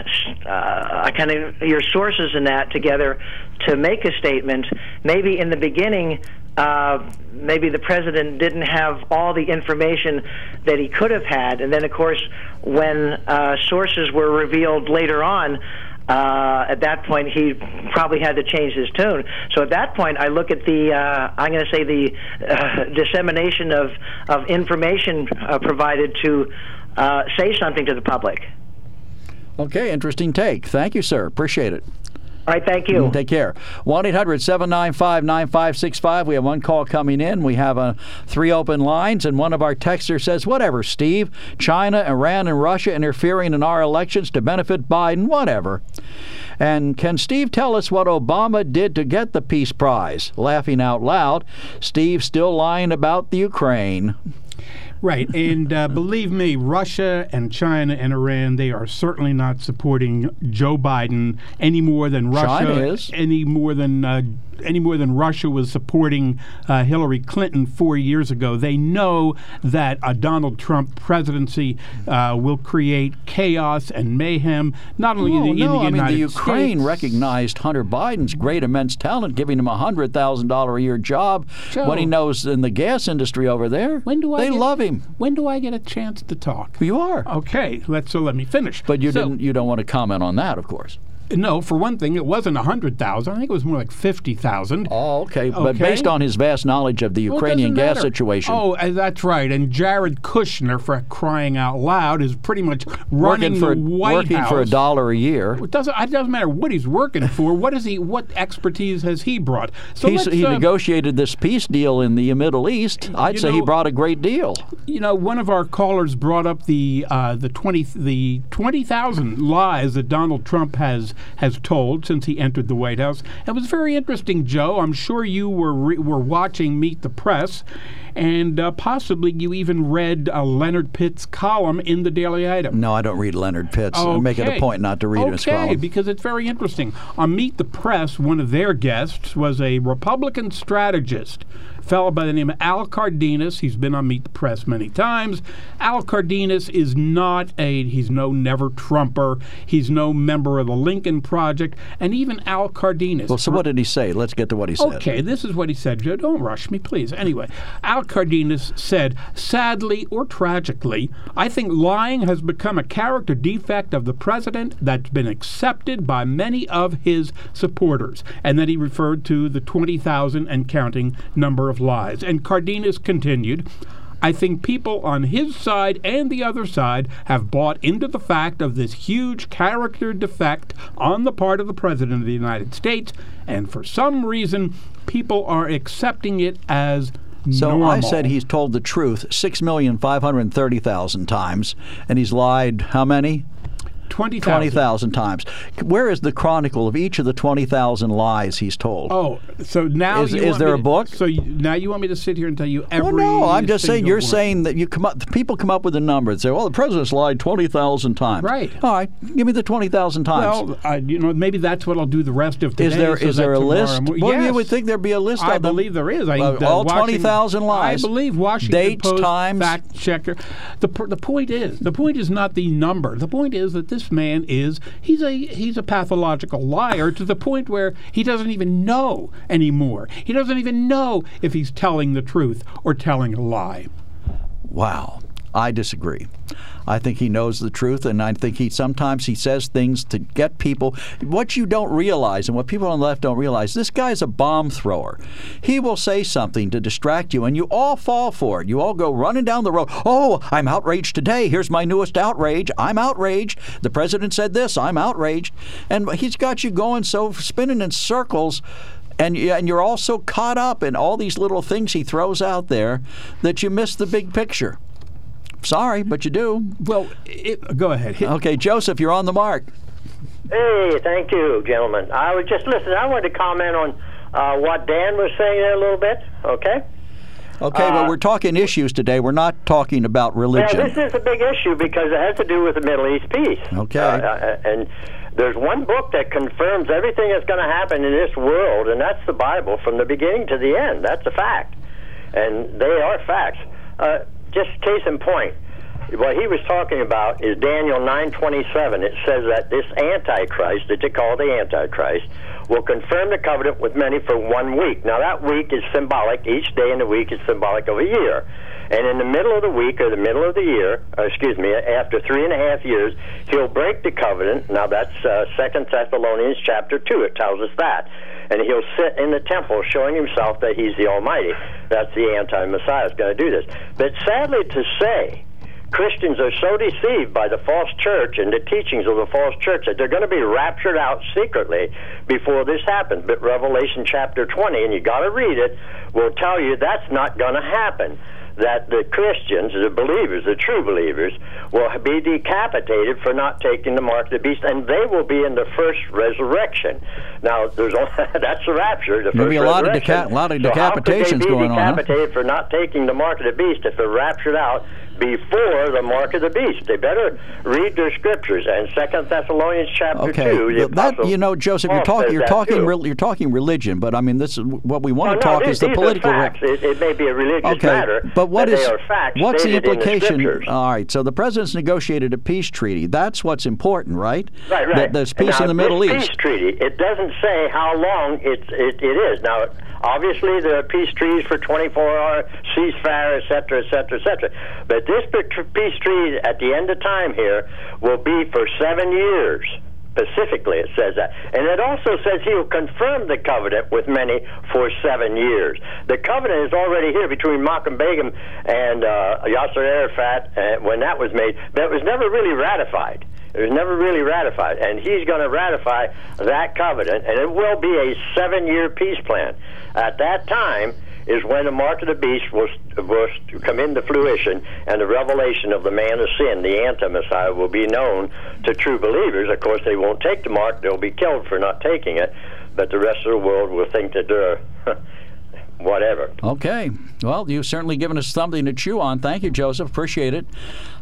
uh, kind of your sources in that together to make a statement. Maybe in the beginning. Uh, maybe the president didn't have all the information that he could have had, and then, of course, when uh, sources were revealed later on, uh, at that point he probably had to change his tune. So at that point, I look at the uh, I'm going to say the uh, dissemination of of information uh, provided to uh, say something to the public. Okay, interesting take. Thank you, sir. Appreciate it. All right, thank you. Take care. 1 800 795 9565. We have one call coming in. We have uh, three open lines, and one of our texters says, Whatever, Steve. China, Iran, and Russia interfering in our elections to benefit Biden, whatever. And can Steve tell us what Obama did to get the Peace Prize? Laughing out loud, Steve still lying about the Ukraine. Right, and uh, believe me, Russia and China and Iran, they are certainly not supporting Joe Biden any more than Russia China is. any more than uh, any more than Russia was supporting uh, Hillary Clinton four years ago. They know that a Donald Trump presidency uh, will create chaos and mayhem, not only no, in, the, no, in the I mean the Ukraine States. recognized Hunter Biden's great immense talent, giving him a hundred thousand dollar a year job Joe. when he knows in the gas industry over there. When do I they get- love him. When do I get a chance to talk? You are. Okay, let's so let me finish. But you So- didn't. You don't want to comment on that, of course. No, for one thing, it wasn't a hundred thousand. I think it was more like fifty thousand. Oh, okay. But based on his vast knowledge of the Ukrainian doesn't gas matter. situation, Oh, that's right. And Jared Kushner, for crying out loud, is pretty much running working for the White working House. for a dollar a year. It doesn't. It doesn't matter what he's working for. What is he? What expertise has he brought? So he uh, negotiated this peace deal in the Middle East. I'd say he brought a great deal. You know, one of our callers brought up the uh, the twenty the twenty thousand lies that Donald Trump has has told since he entered the White House. It was very interesting, Joe. I'm sure you were re- were watching Meet the Press, and uh, possibly you even read uh, Leonard Pitts' column in the Daily Item. No, I don't read Leonard Pitts. I make it a point not to read okay, his column. because it's very interesting. On Meet the Press, one of their guests was a Republican strategist, fellow by the name of Al Cardenas. He's been on Meet the Press many times. Al Cardenas is not a, he's no never Trumper. He's no member of the Lincoln Project. And even Al Cardenas. Well, so what did he say? Let's get to what he said. Okay, this is what he said. Joe, don't rush me, please. Anyway, Al Cardenas said, sadly or tragically, I think lying has become a character defect of the president that's been accepted by many of his supporters. And then he referred to the 20,000 and counting number of lies. And Cardenas continued, I think people on his side and the other side have bought into the fact of this huge character defect on the part of the President of the United States, and for some reason, people are accepting it as So normal. I said he's told the truth six million five hundred thirty thousand times, and he's lied how many? 20,000. 20,000 times. Where is the chronicle of each of the 20,000 lies he's told? Oh, so now Is- is there a to- book? So you, now you want me to sit here and tell you every? Well, no, I'm just saying you're one. saying that you come up. People come up with a number and say, "Well, the president's lied twenty thousand times." Right. All right. Give me the twenty thousand times. Well, uh, you know, maybe that's what I'll do the rest of today. is there so is there a tomorrow list? Well, yes. you would think there'd be a list. I of them. believe there is. I, Uh, all twenty thousand lies. I believe Washington Dates, Post times. fact checker. The the point is the point is not the number. The point is that this man is he's a he's a pathological liar to the point where he doesn't even know anymore. He doesn't even know if he's telling the truth or telling a lie. Wow. I disagree. I think he knows the truth, and I think he sometimes he says things to get people. What you don't realize, and what people on the left don't realize, this guy's a bomb thrower. He will say something to distract you, and you all fall for it. You all go running down the road. Oh, I'm outraged today. Here's my newest outrage. I'm outraged. The president said this. I'm outraged, and he's got you going so spinning in circles and and you're all so caught up in all these little things he throws out there that you miss the big picture. Sorry, but you do. Well, it, go ahead. Okay, Joseph, you're on the mark. Hey, thank you, gentlemen. I was just listening. I wanted to comment on uh, what Dan was saying there a little bit. Okay. Okay, Uh, but we're talking issues today. We're not talking about religion. Yeah, this is a big issue because it has to do with the Middle East peace. Okay. Uh, uh, and there's one book that confirms everything that's going to happen in this world, and that's the Bible from the beginning to the end. That's a fact. And they are facts. Uh, just case in point, what he was talking about is Daniel 9:27. It says that this Antichrist, that they call the Antichrist, will confirm the covenant with many for one week. Now that week is symbolic. Each day in the week is symbolic of a year. And in the middle of the week or the middle of the year, or excuse me, after three and a half years, he'll break the covenant. Now that's uh, Second Thessalonians chapter two. It tells us that. And he'll sit in the temple showing himself that he's the Almighty. That's the anti-Messiah is going to do this. But sadly to say, Christians are so deceived by the false church and the teachings of the false church that they're going to be raptured out secretly before this happens. But Revelation chapter 20, and you got to read it, will tell you that's not going to happen. That the Christians, the believers, the true believers, will be decapitated for not taking the mark of the beast, and they will be in the first resurrection. Now, there's only, (laughs) that's the rapture. The There'll first be a lot of deca- lot of So how could they decapitations be going on, huh? decapitated for not taking the mark of the beast if they're raptured out before the mark of the beast. They better read their scriptures. And Second Thessalonians chapter Okay, two. the that you know, Joseph, you're talking you're talking re- you're talking religion, but I mean, this is what we want Oh, to talk these, is the political. Facts. It, it may be a religious Okay, matter, but what is they are facts what's the implication? scriptures. All right, so the president's negotiated a peace treaty. That's what's important, right? Right, right. That there's peace now, in the Middle East. Peace treaty. It doesn't say how long it, it it is. Now, obviously, there are peace treaties for 24-hour ceasefire, et cetera, et cetera, et cetera. But this pe- peace treaty, at the end of time here, will be for seven years. Specifically, it says that. And it also says he will confirm the covenant with many for seven years. The covenant is already here between Menachem Begin and uh, Yasser Arafat uh, when that was made, but it was never really ratified. It was never really ratified. And he's going to ratify that covenant, and it will be a seven year peace plan. At that time, is when the mark of the beast will, will come into fruition and the revelation of the man of sin, the anti-Messiah, will be known to true believers. Of course, they won't take the mark; they'll be killed for not taking it. But the rest of the world will think that they're (laughs) whatever. Okay. Well, you've certainly given us something to chew on. Thank you, Joseph. Appreciate it.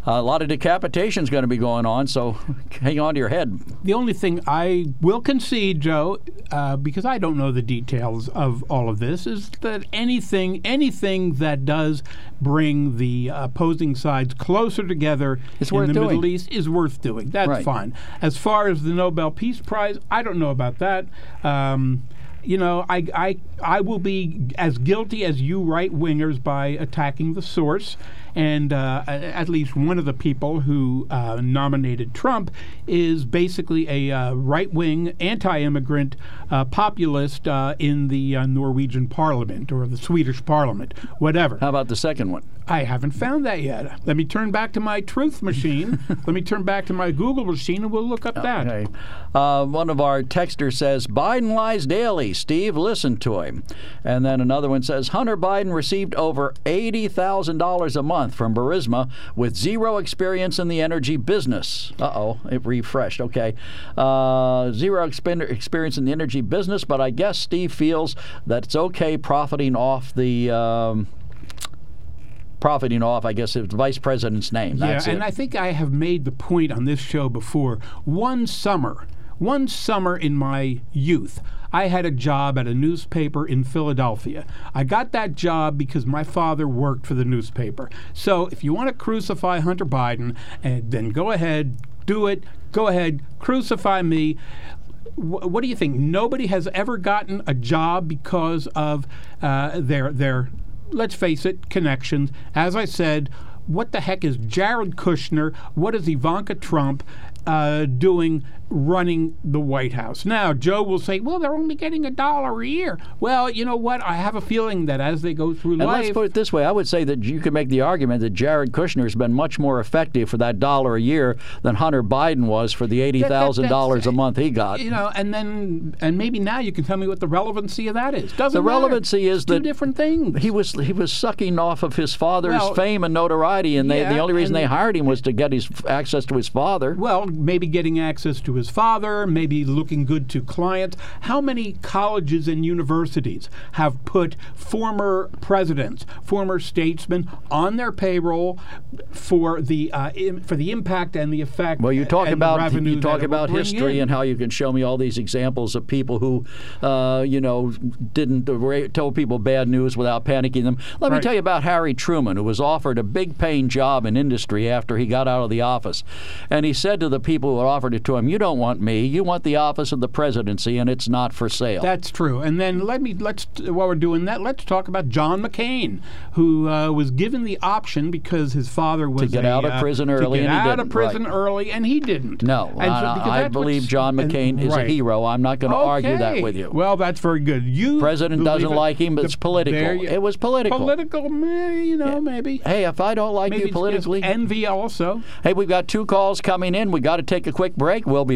A lot of decapitations going to be going on, so hang on to your head. The only thing I will concede, Joe, uh, because I don't know the details of all of this, is that anything anything that does bring the opposing sides closer together It's in the doing. Middle East is worth doing. That's Right. fine. As far as the Nobel Peace Prize, I don't know about that. Um, you know, I, I I will be as guilty as you right wingers by attacking the source. And uh, at least one of the people who uh, nominated Trump is basically a uh, right wing, anti immigrant uh, populist uh, in the uh, Norwegian parliament or the Swedish parliament, whatever. How about the second one? I haven't found that yet. Let me turn back to my truth machine. (laughs) Let me turn back to my Google machine and we'll look up that. Okay. Uh, one of our texters says Biden lies daily. Steve, listen to him. And then another one says Hunter Biden received over $80,000 a month from Burisma with zero experience in the energy business. Uh oh, it refreshed. Okay. Uh, zero expen- experience in the energy business, but I guess Steve feels that it's okay profiting off the. Um, profiting off, I guess, the vice president's name. That's yeah, and it. I think I have made the point on this show before. One summer, one summer in my youth, I had a job at a newspaper in Philadelphia. I got that job because my father worked for the newspaper. So if you want to crucify Hunter Biden, and then go ahead, do it. Go ahead, crucify me what do you think? Nobody has ever gotten a job because of uh, their their let's face it connections. As I said, what the heck is Jared Kushner? What is Ivanka Trump uh, doing running the White House. Now, Joe will say, well, they're only getting a dollar a year. Well, you know what? I have a feeling that as they go through and life. let's put it this way I would say that you could make the argument that Jared Kushner has been much more effective for that dollar a year than Hunter Biden was for the $80,000 a month he got. You know, and then, and maybe now you can tell me what the relevancy of that is. Doesn't the matter. relevancy is It's that two different things. He was he was sucking off of his father's Well, fame and notoriety, and they, the only reason they hired him was to get his access to his father. Well, maybe getting access to his father, maybe looking good to clients. How many colleges and universities have put former presidents, former statesmen on their payroll for the uh, Im- for the impact and the effect? Well, you talk and about you talk that it will about history in? and how you can show me all these examples of people who, uh, you know, didn't told people bad news without panicking them. Let me tell you about Harry Truman, who was offered a big paying job in industry after he got out of the office, and he said to the people who offered it to him, "You don't want me. You want the office of the presidency, and it's not for sale." That's true. And then let me let's while we're doing that, let's talk about John McCain, who uh, was given the option because his father was get a, out of uh, prison to get and he out of prison right. early, and he didn't. no, And so- I, believe John and- McCain is a hero. I'm not going to argue that with you. Well, that's very good. You President doesn't it? like him, but The- it's political. you- It was political. Political, you know, maybe. Hey, if I don't like Maybe you politically, envy also. Hey, we've got two calls coming in. We got to take a quick break. We'll be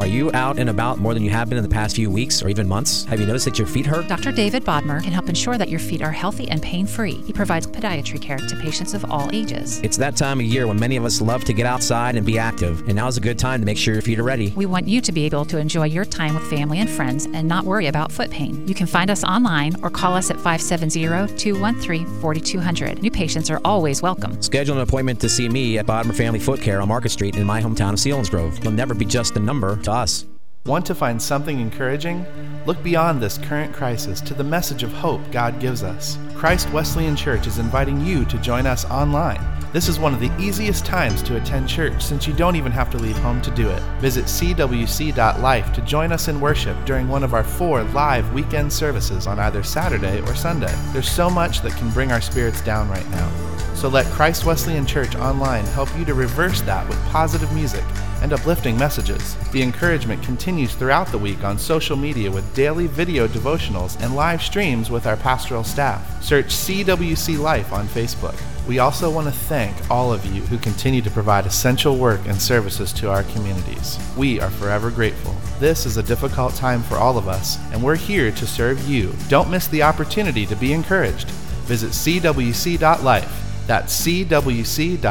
Are you out and about more than you have been in the past few weeks or even months? Have you noticed that your feet hurt? Dr. David Bodmer can help ensure that your feet are healthy and pain free. He provides podiatry care to patients of all ages. It's that time of year when many of us love to get outside and be active, and now is a good time to make sure your feet are ready. We want you to be able to enjoy your time with family and friends and not worry about foot pain. You can find us online or call us at 570 213 4200. New patients are always welcome. Schedule an appointment to see me at Bodmer Family Foot Care on Market Street in my hometown of Selinsgrove. You'll never be just a number to us. Want to find something encouraging? Look beyond this current crisis to the message of hope God gives us. Christ Wesleyan Church is inviting you to join us online. This is one of the easiest times to attend church since you don't even have to leave home to do it. Visit cwc.life to join us in worship during one of our four live weekend services on either Saturday or Sunday. There's so much that can bring our spirits down right now. So let Christ Wesleyan Church Online help you to reverse that with positive music and uplifting messages. The encouragement continues throughout the week on social media with daily video devotionals and live streams with our pastoral staff. Search CWC Life on Facebook. We also want to thank all of you who continue to provide essential work and services to our communities. We are forever grateful. This is a difficult time for all of us, and we're here to serve you. Don't miss the opportunity to be encouraged. Visit cwc.life. That's cwc.life.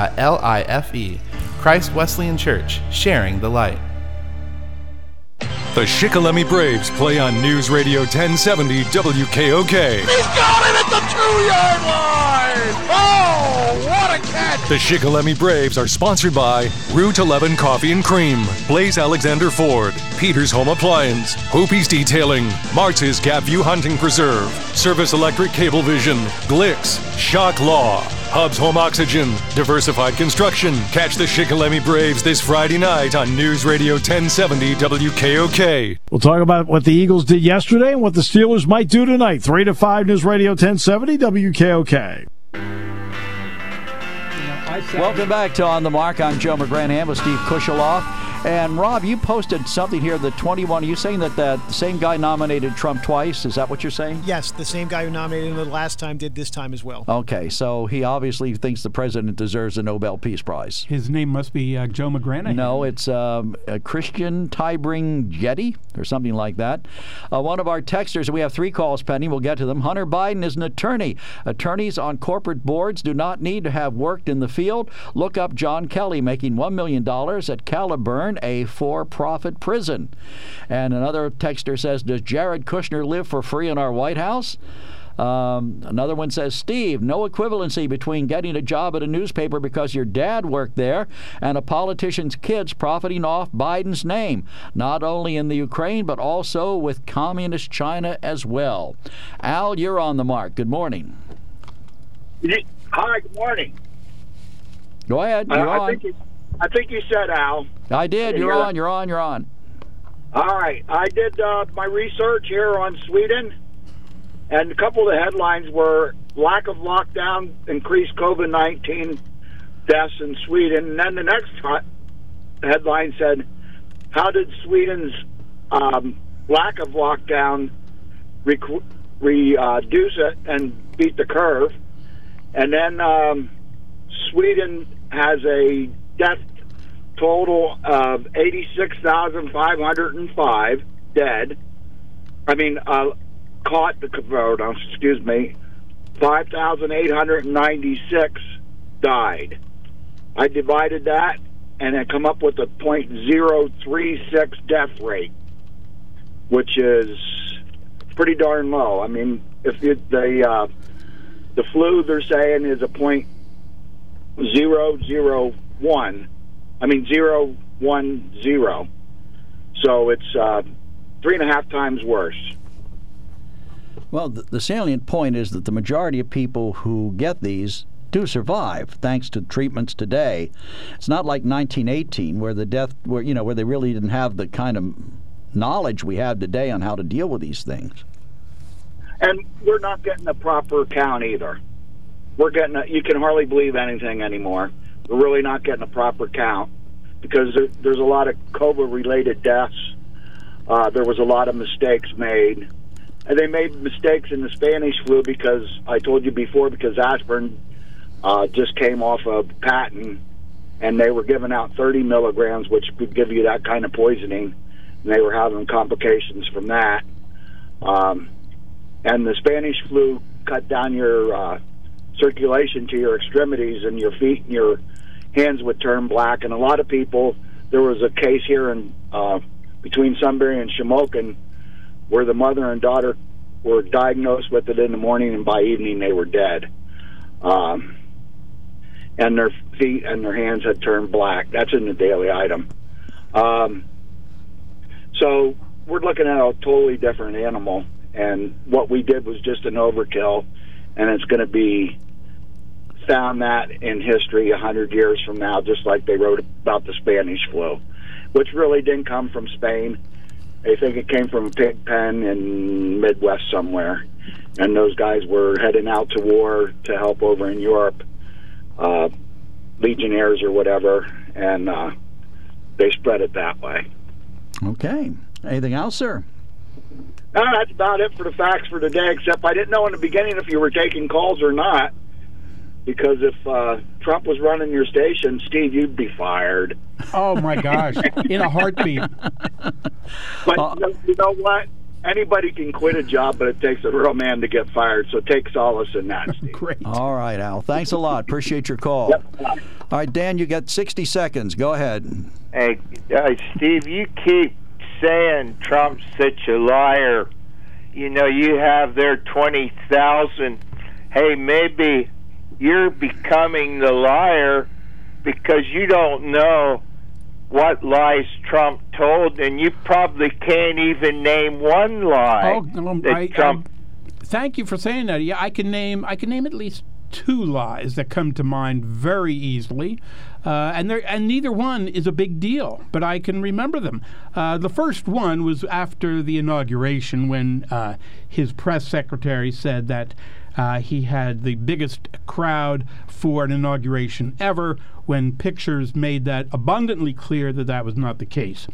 Christ Wesleyan Church, sharing the light. The Shikellamy Braves play on News Radio 1070 WKOK. He's got it at the two-yard line! Oh, what a catch! The Shikellamy Braves are sponsored by Route 11 Coffee and Cream, Blaze Alexander Ford, Peters Home Appliance, Hoopy's Detailing, Martz's Gapview Hunting Preserve, Service Electric Cablevision, Glicks, Shock Law, Hub's Home Oxygen, Diversified Construction. Catch the Shikellamy Braves this Friday night on News Radio 1070 WKOK. We'll talk about what the Eagles did yesterday and what the Steelers might do tonight. 3 to 5 News Radio 1070 WKOK. Welcome back to On the Mark. I'm Joe McGranahan with Steve Kusheloff. And Rob, you posted something here. The 21. Are you saying that that same guy nominated Trump twice? Is that what you're saying? Yes, the same guy who nominated him the last time did this time as well. Okay, so he obviously thinks the president deserves a Nobel Peace Prize. His name must be uh, Joe McGranahan. No, it's um, Christian Tybring-Gjedde or something like that. Uh, one of our texters, we have three calls pending. We'll get to them. Hunter Biden is an attorney. Attorneys on corporate boards do not need to have worked in the field. Look up John Kelly making $1 million at Caliburn a for profit prison. And another texter says, Does Jared Kushner live for free in our White House? Um, another one says, Steve, no equivalency between getting a job at a newspaper because your dad worked there and a politician's kids profiting off Biden's name, not only in the Ukraine, but also with communist China as well. Al, you're on the mark. Good morning. Hi, good morning. Go ahead. You're I, I on. think I think you said Al. I did. You're on. You're on. You're on. All right, I did uh, my research here on Sweden, and a couple of the headlines were lack of lockdown increased COVID nineteen deaths in Sweden, and then the next headline said, "How did Sweden's um, lack of lockdown rec- reduce it and beat the curve?" And then um, Sweden has a death total of 86,505 dead. I mean, uh, caught the corona, excuse me, 5,896 died. I divided that and I come up with a .036 death rate, which is pretty darn low. I mean, if it, the uh, the flu they're saying is a point zero zero one. I mean zero one zero. So it's uh, three and a half times worse. Well, the, the salient point is that the majority of people who get these do survive thanks to treatments today. It's not like 1918 where the death where you know where they really didn't have the kind of knowledge we have today on how to deal with these things. And we're not getting the proper count either. We're getting a, you can hardly believe anything anymore. We're really not getting a proper count because there, there's a lot of COVID related deaths. Uh, there was a lot of mistakes made. And they made mistakes in the Spanish flu because I told you before because aspirin uh, just came off of patent and they were giving out 30 milligrams, which could give you that kind of poisoning. And they were having complications from that. Um, and the Spanish flu cut down your uh, circulation to your extremities and your feet and your hands would turn black. And a lot of people, there was a case here in uh, between Sunbury and Shamokin where the mother and daughter were diagnosed with it in the morning, and by evening they were dead. Um, and their feet and their hands had turned black. That's in the Daily Item. Um, so we're looking at a totally different animal, and what we did was just an overkill, and it's going to be found that in history a hundred years from now, just like they wrote about the Spanish flu, which really didn't come from Spain. They think it came from a pig pen in Midwest somewhere, and those guys were heading out to war to help over in Europe uh, legionnaires or whatever, and uh, they spread it that way. Okay. Anything else, sir? No, that's about it for the facts for today. Except I didn't know in the beginning if you were taking calls or not, because if uh, Trump was running your station, Steve, you'd be fired. Oh my gosh! In a heartbeat. (laughs) But you, know, you know what? Anybody can quit a job, but it takes a real man to get fired. So take solace in that. Steve. Great. All right, Al. Thanks a lot. Appreciate your call. All right, Dan, you got 60 seconds. Go ahead. Hey, uh, Steve, you keep saying Trump's such a liar. You know, you have their 20,000. Hey, maybe you're becoming the liar because you don't know what lies Trump told, and you probably can't even name one lie Oh, um, that I, Trump. um, thank you for saying that. Yeah, I can name I can name at least two lies that come to mind very easily, uh, and there and neither one is a big deal, but I can remember them. Uh, the first one was after the inauguration when uh, his press secretary said that. Uh, he had the biggest crowd for an inauguration ever when pictures made that abundantly clear that that was not the case.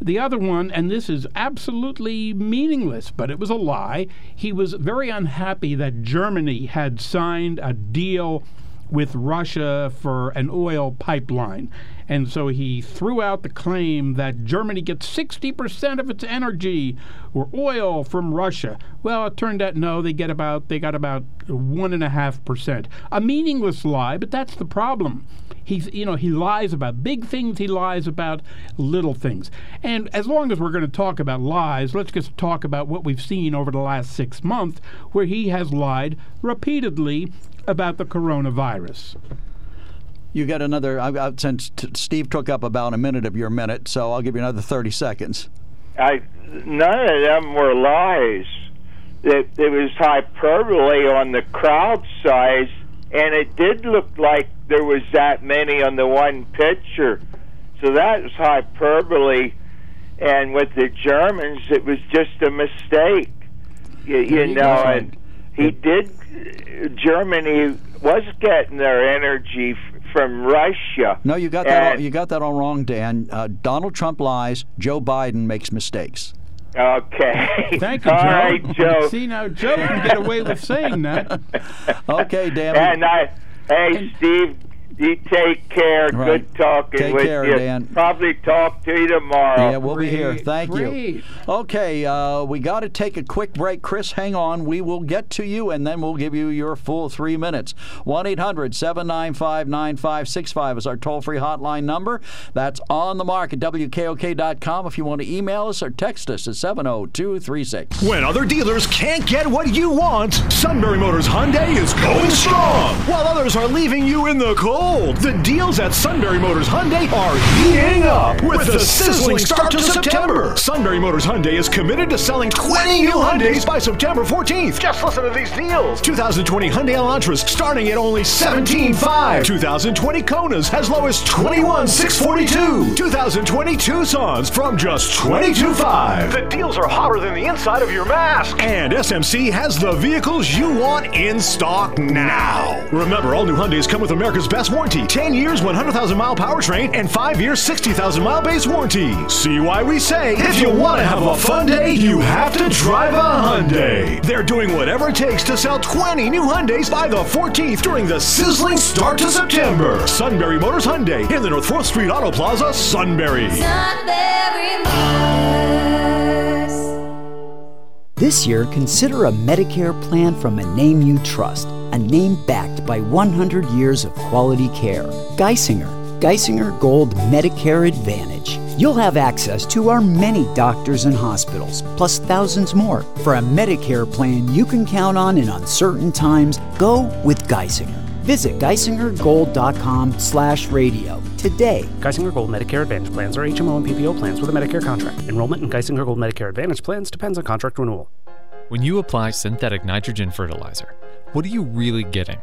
The other one, and this is absolutely meaningless, but it was a lie. He was very unhappy that Germany had signed a deal with Russia for an oil pipeline. And so he threw out the claim that Germany gets 60% of its energy or oil from Russia. Well, it turned out no, they get about they got about one and a half percent. A meaningless lie, but that's the problem. He's you know he lies about big things, he lies about little things. And as long as we're going to talk about lies, let's just talk about what we've seen over the last six months, where he has lied repeatedly about the coronavirus. You got another, I've got, since t- Steve took up about a minute of your minute, so I'll give you another 30 seconds. I none of them were lies. It, it was hyperbole on the crowd size, and it did look like there was that many on the one picture. So that was hyperbole. And with the Germans, it was just a mistake. You, you you know, go. and he did. Germany was getting their energy f- from Russia. No, you got that. All, you got that all wrong, Dan. Uh, Donald Trump lies. Joe Biden makes mistakes. Okay. (laughs) Thank you, Joe. right, Joe. See now, Joe can get away with saying that. (laughs) Okay, Dan. And I, hey, Steve, you take care. Right. Good talking Take with care, you. Dan. Probably talk to you tomorrow. Yeah, we'll be here. Thank you. Okay, uh, we got to take a quick break. Chris, hang on. We will get to you, and then we'll give you your full three minutes. 1 800 795 9565 is our toll free hotline number. That's on the mark at WKOK.com if you want to email us or text us at 70236. When other dealers can't get what you want, Sunbury Motors Hyundai is going strong. While others are leaving you in the cold, the deals at Sunbury Motors Hyundai are heating up with the sizzling start to September. Sunbury Motors Hyundai is committed to selling 20 new Hyundais by September 14th. Just listen to these deals. 2020 Hyundai Elantras starting at only 17.5. 2020 Konas as low as 21,642. 2020 Tucsons from just 22.5. The deals are hotter than the inside of your mask. And SMC has the vehicles you want in stock now. Remember, all new Hyundais come with America's best warranty 10 years, 100,000 mile powertrain, and 5 years, 60,000 mile base warranty. See why we say if you want to have a fun day, you have to drive a Hyundai. They're doing whatever it takes to sell 20 new Hyundais by the 14th during the sizzling start to September. Sunbury Motors Hyundai in the North 4th Street Auto Plaza, Sunbury. This year, consider a Medicare plan from a name you trust, a name backed by 100 years of quality care. Geisinger, Geisinger Gold Medicare Advantage. You'll have access to our many doctors and hospitals, plus thousands more. For a Medicare plan you can count on in uncertain times, go with Geisinger. Visit geisingergold.com slash radio today. Geisinger Gold Medicare Advantage plans are HMO and PPO plans with a Medicare contract. Enrollment in Geisinger Gold Medicare Advantage plans depends on contract renewal. When you apply synthetic nitrogen fertilizer, what are you really getting?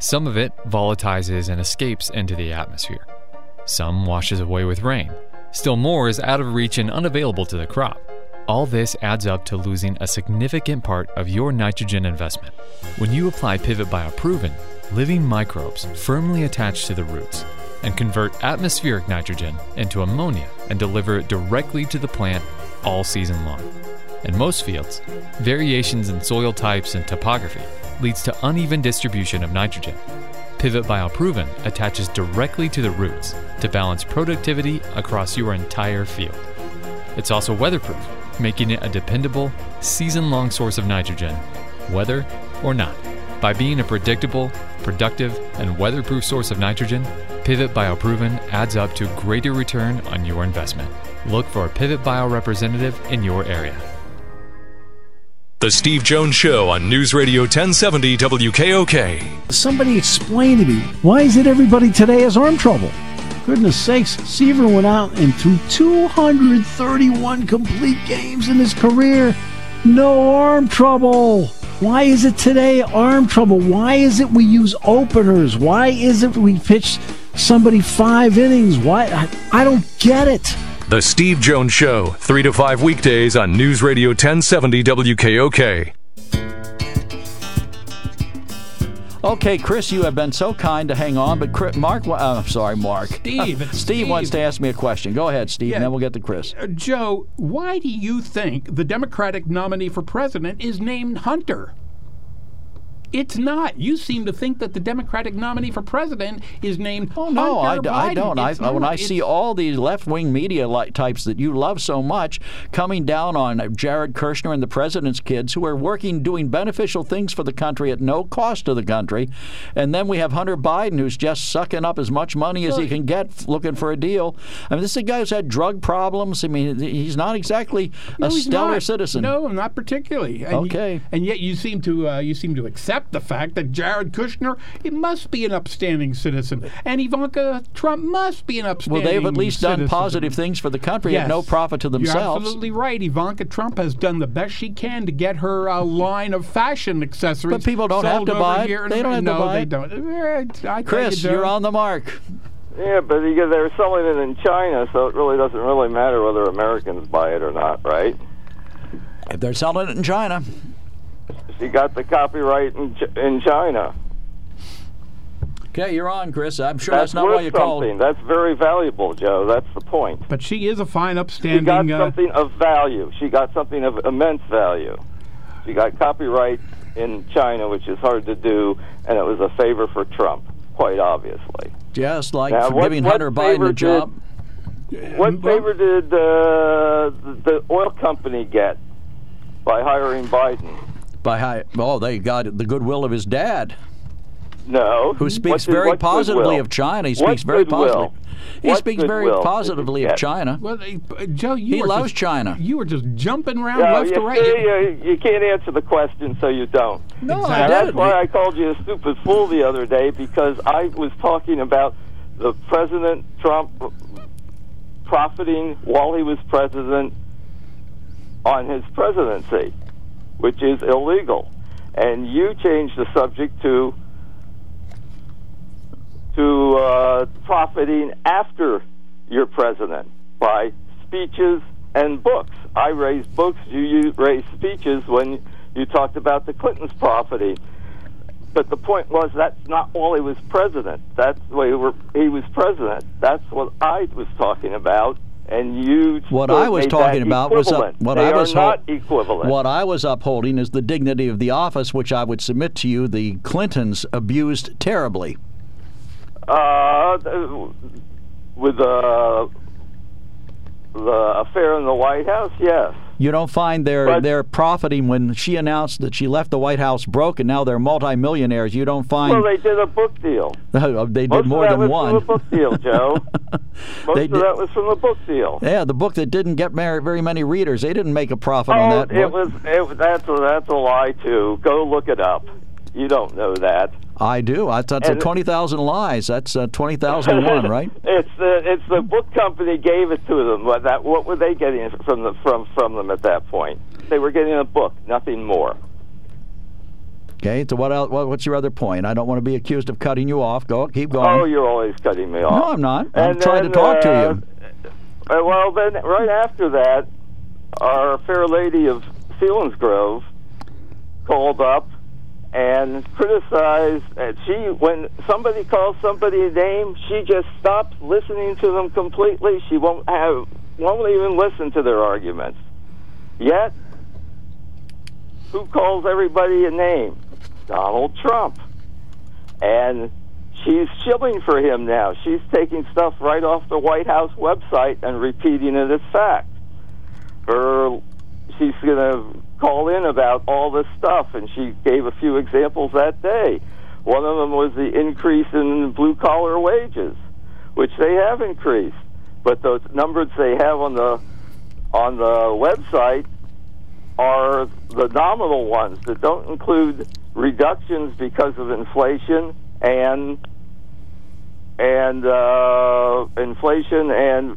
Some of it volatilizes and escapes into the atmosphere. Some washes away with rain. Still more is out of reach and unavailable to the crop. All this adds up to losing a significant part of your nitrogen investment. When you apply Pivot BioProven, living microbes firmly attached to the roots and convert atmospheric nitrogen into ammonia and deliver it directly to the plant all season long. In most fields, variations in soil types and topography leads to uneven distribution of nitrogen. Pivot Bioproven attaches directly to the roots to balance productivity across your entire field. It's also weatherproof, making it a dependable, season long source of nitrogen, weather or not. By being a predictable, productive, and weatherproof source of nitrogen, Pivot Bioproven adds up to greater return on your investment. Look for a Pivot Bio representative in your area. The Steve Jones Show on News Radio 1070 WKOK. Somebody explain to me why is it everybody today has arm trouble? Goodness sakes, Seaver went out and threw 231 complete games in his career. No arm trouble. Why is it today arm trouble? Why is it we use openers? Why is it we pitch somebody five innings? Why? I, I don't get it. The Steve Jones Show, 3 to 5 weekdays on News Radio 1070 WKOK. Okay, Chris, you have been so kind to hang on, but Chris, Mark, uh, I'm sorry, Mark. (laughs) Steve, it's Steve, wants to ask me a question. Go ahead, Steve, Yeah. and then we'll get to Chris. Uh, Joe, why do you think the Democratic nominee for president is named Hunter? It's not. You seem to think that the Democratic nominee for president is named Oh, No, I, d- I Biden. don't. I, when. I It's- see all these left-wing media types that you love so much coming down on Jared Kushner and the president's kids who are working, doing beneficial things for the country at no cost to the country, and then we have Hunter Biden who's just sucking up as much money as he can get, looking for a deal. I mean, this is a guy who's had drug problems. I mean, he's not exactly No, a stellar not. citizen. No, not particularly. And Okay. You, and yet you seem to uh, you seem to accept the fact that Jared Kushner it must be an upstanding citizen, and Ivanka Trump must be an upstanding. Citizen. Well, they've at least done positive things for the country Yes. at no profit to You're themselves. absolutely right. Ivanka Trump has done the best she can to get her uh, line of fashion accessories. But people don't have to buy it. They don't have to no, buy they don't. I Chris, you, Joe, you're on the mark. Yeah, but you- they're selling it in China, so it really doesn't really matter whether Americans buy it or not, right? If they're selling it in China. She got the copyright in, in China. Okay, you're on, Chris. I'm sure that's, That's, not worth why you called. something. That's very valuable, Joe. That's the point. But she is a fine, upstanding. She upstanding. got uh, something of value. She got something of immense value. She got copyright in China, which is hard to do, and it was a favor for Trump, quite obviously. Just like Now, for what- giving what Hunter Biden favor a job. What favor did uh, the oil company get by hiring Biden? By hi- oh, they got the goodwill of his dad, No. who speaks did- very what positively goodwill? of China. He What speaks very positively. He What speaks very goodwill did he positively of? China. Well, uh, Joe, you He were loves just, China. You were just jumping around Yeah, left you to right. see, you, you can't answer the question, so you don't. No, Now, I that's why I called you a stupid fool the other day because I was talking about the President Trump profiting while he was president on his presidency, which is illegal. And you changed the subject to to uh, profiting after you're president by speeches and books. I raised books, you, you raised speeches when you talked about the Clintons profiting. But the point was that's not while he was president. That's when he, he was president. That's what I was talking about. And you What I was talking about was uh, equivalent. what they I was not equivalent. What I was upholding is the dignity of the office, which I would submit to you the Clintons abused terribly. Uh, with the the affair in the White House, yes. You don't find they're But- they're profiting when she announced that she left the White House broke and now they're multimillionaires. You don't find Well, they did a book deal. (laughs) they did Most more of that than was one. from the book deal, Joe. (laughs) Most They of did- that was from the book deal. Yeah, the book that didn't get very many readers. They didn't make a profit on Oh, that it book. was. It, that's a, that's a lie too. Go look it up. You don't know that. I do. I, that's a twenty thousand lies. That's uh, twenty thousand one, right? (laughs) It's the it's the book company gave it to them. What that what were they getting from the from from them at that point? They were getting a book, nothing more. Okay. So what, else, what? What's your other point? I don't want to be accused of cutting you off. Go. Keep going. Oh, you're always cutting me off. no, I'm not. I'm trying to then, talk to uh, you. Uh, well, then, right after that, our Fair Lady of Selinsgrove called up and criticize. And she, when somebody calls somebody a name, she just stops listening to them completely. She won't have, won't even listen to their arguments. Yet, who calls everybody a name? Donald Trump. And she's shilling for him now. She's taking stuff right off the White House website and repeating it as fact. Her, she's going to call in about all this stuff, and she gave a few examples that day. One of them was the increase in blue collar wages, which they have increased, but the numbers they have on the on the website are the nominal ones that don't include reductions because of inflation and and uh, inflation and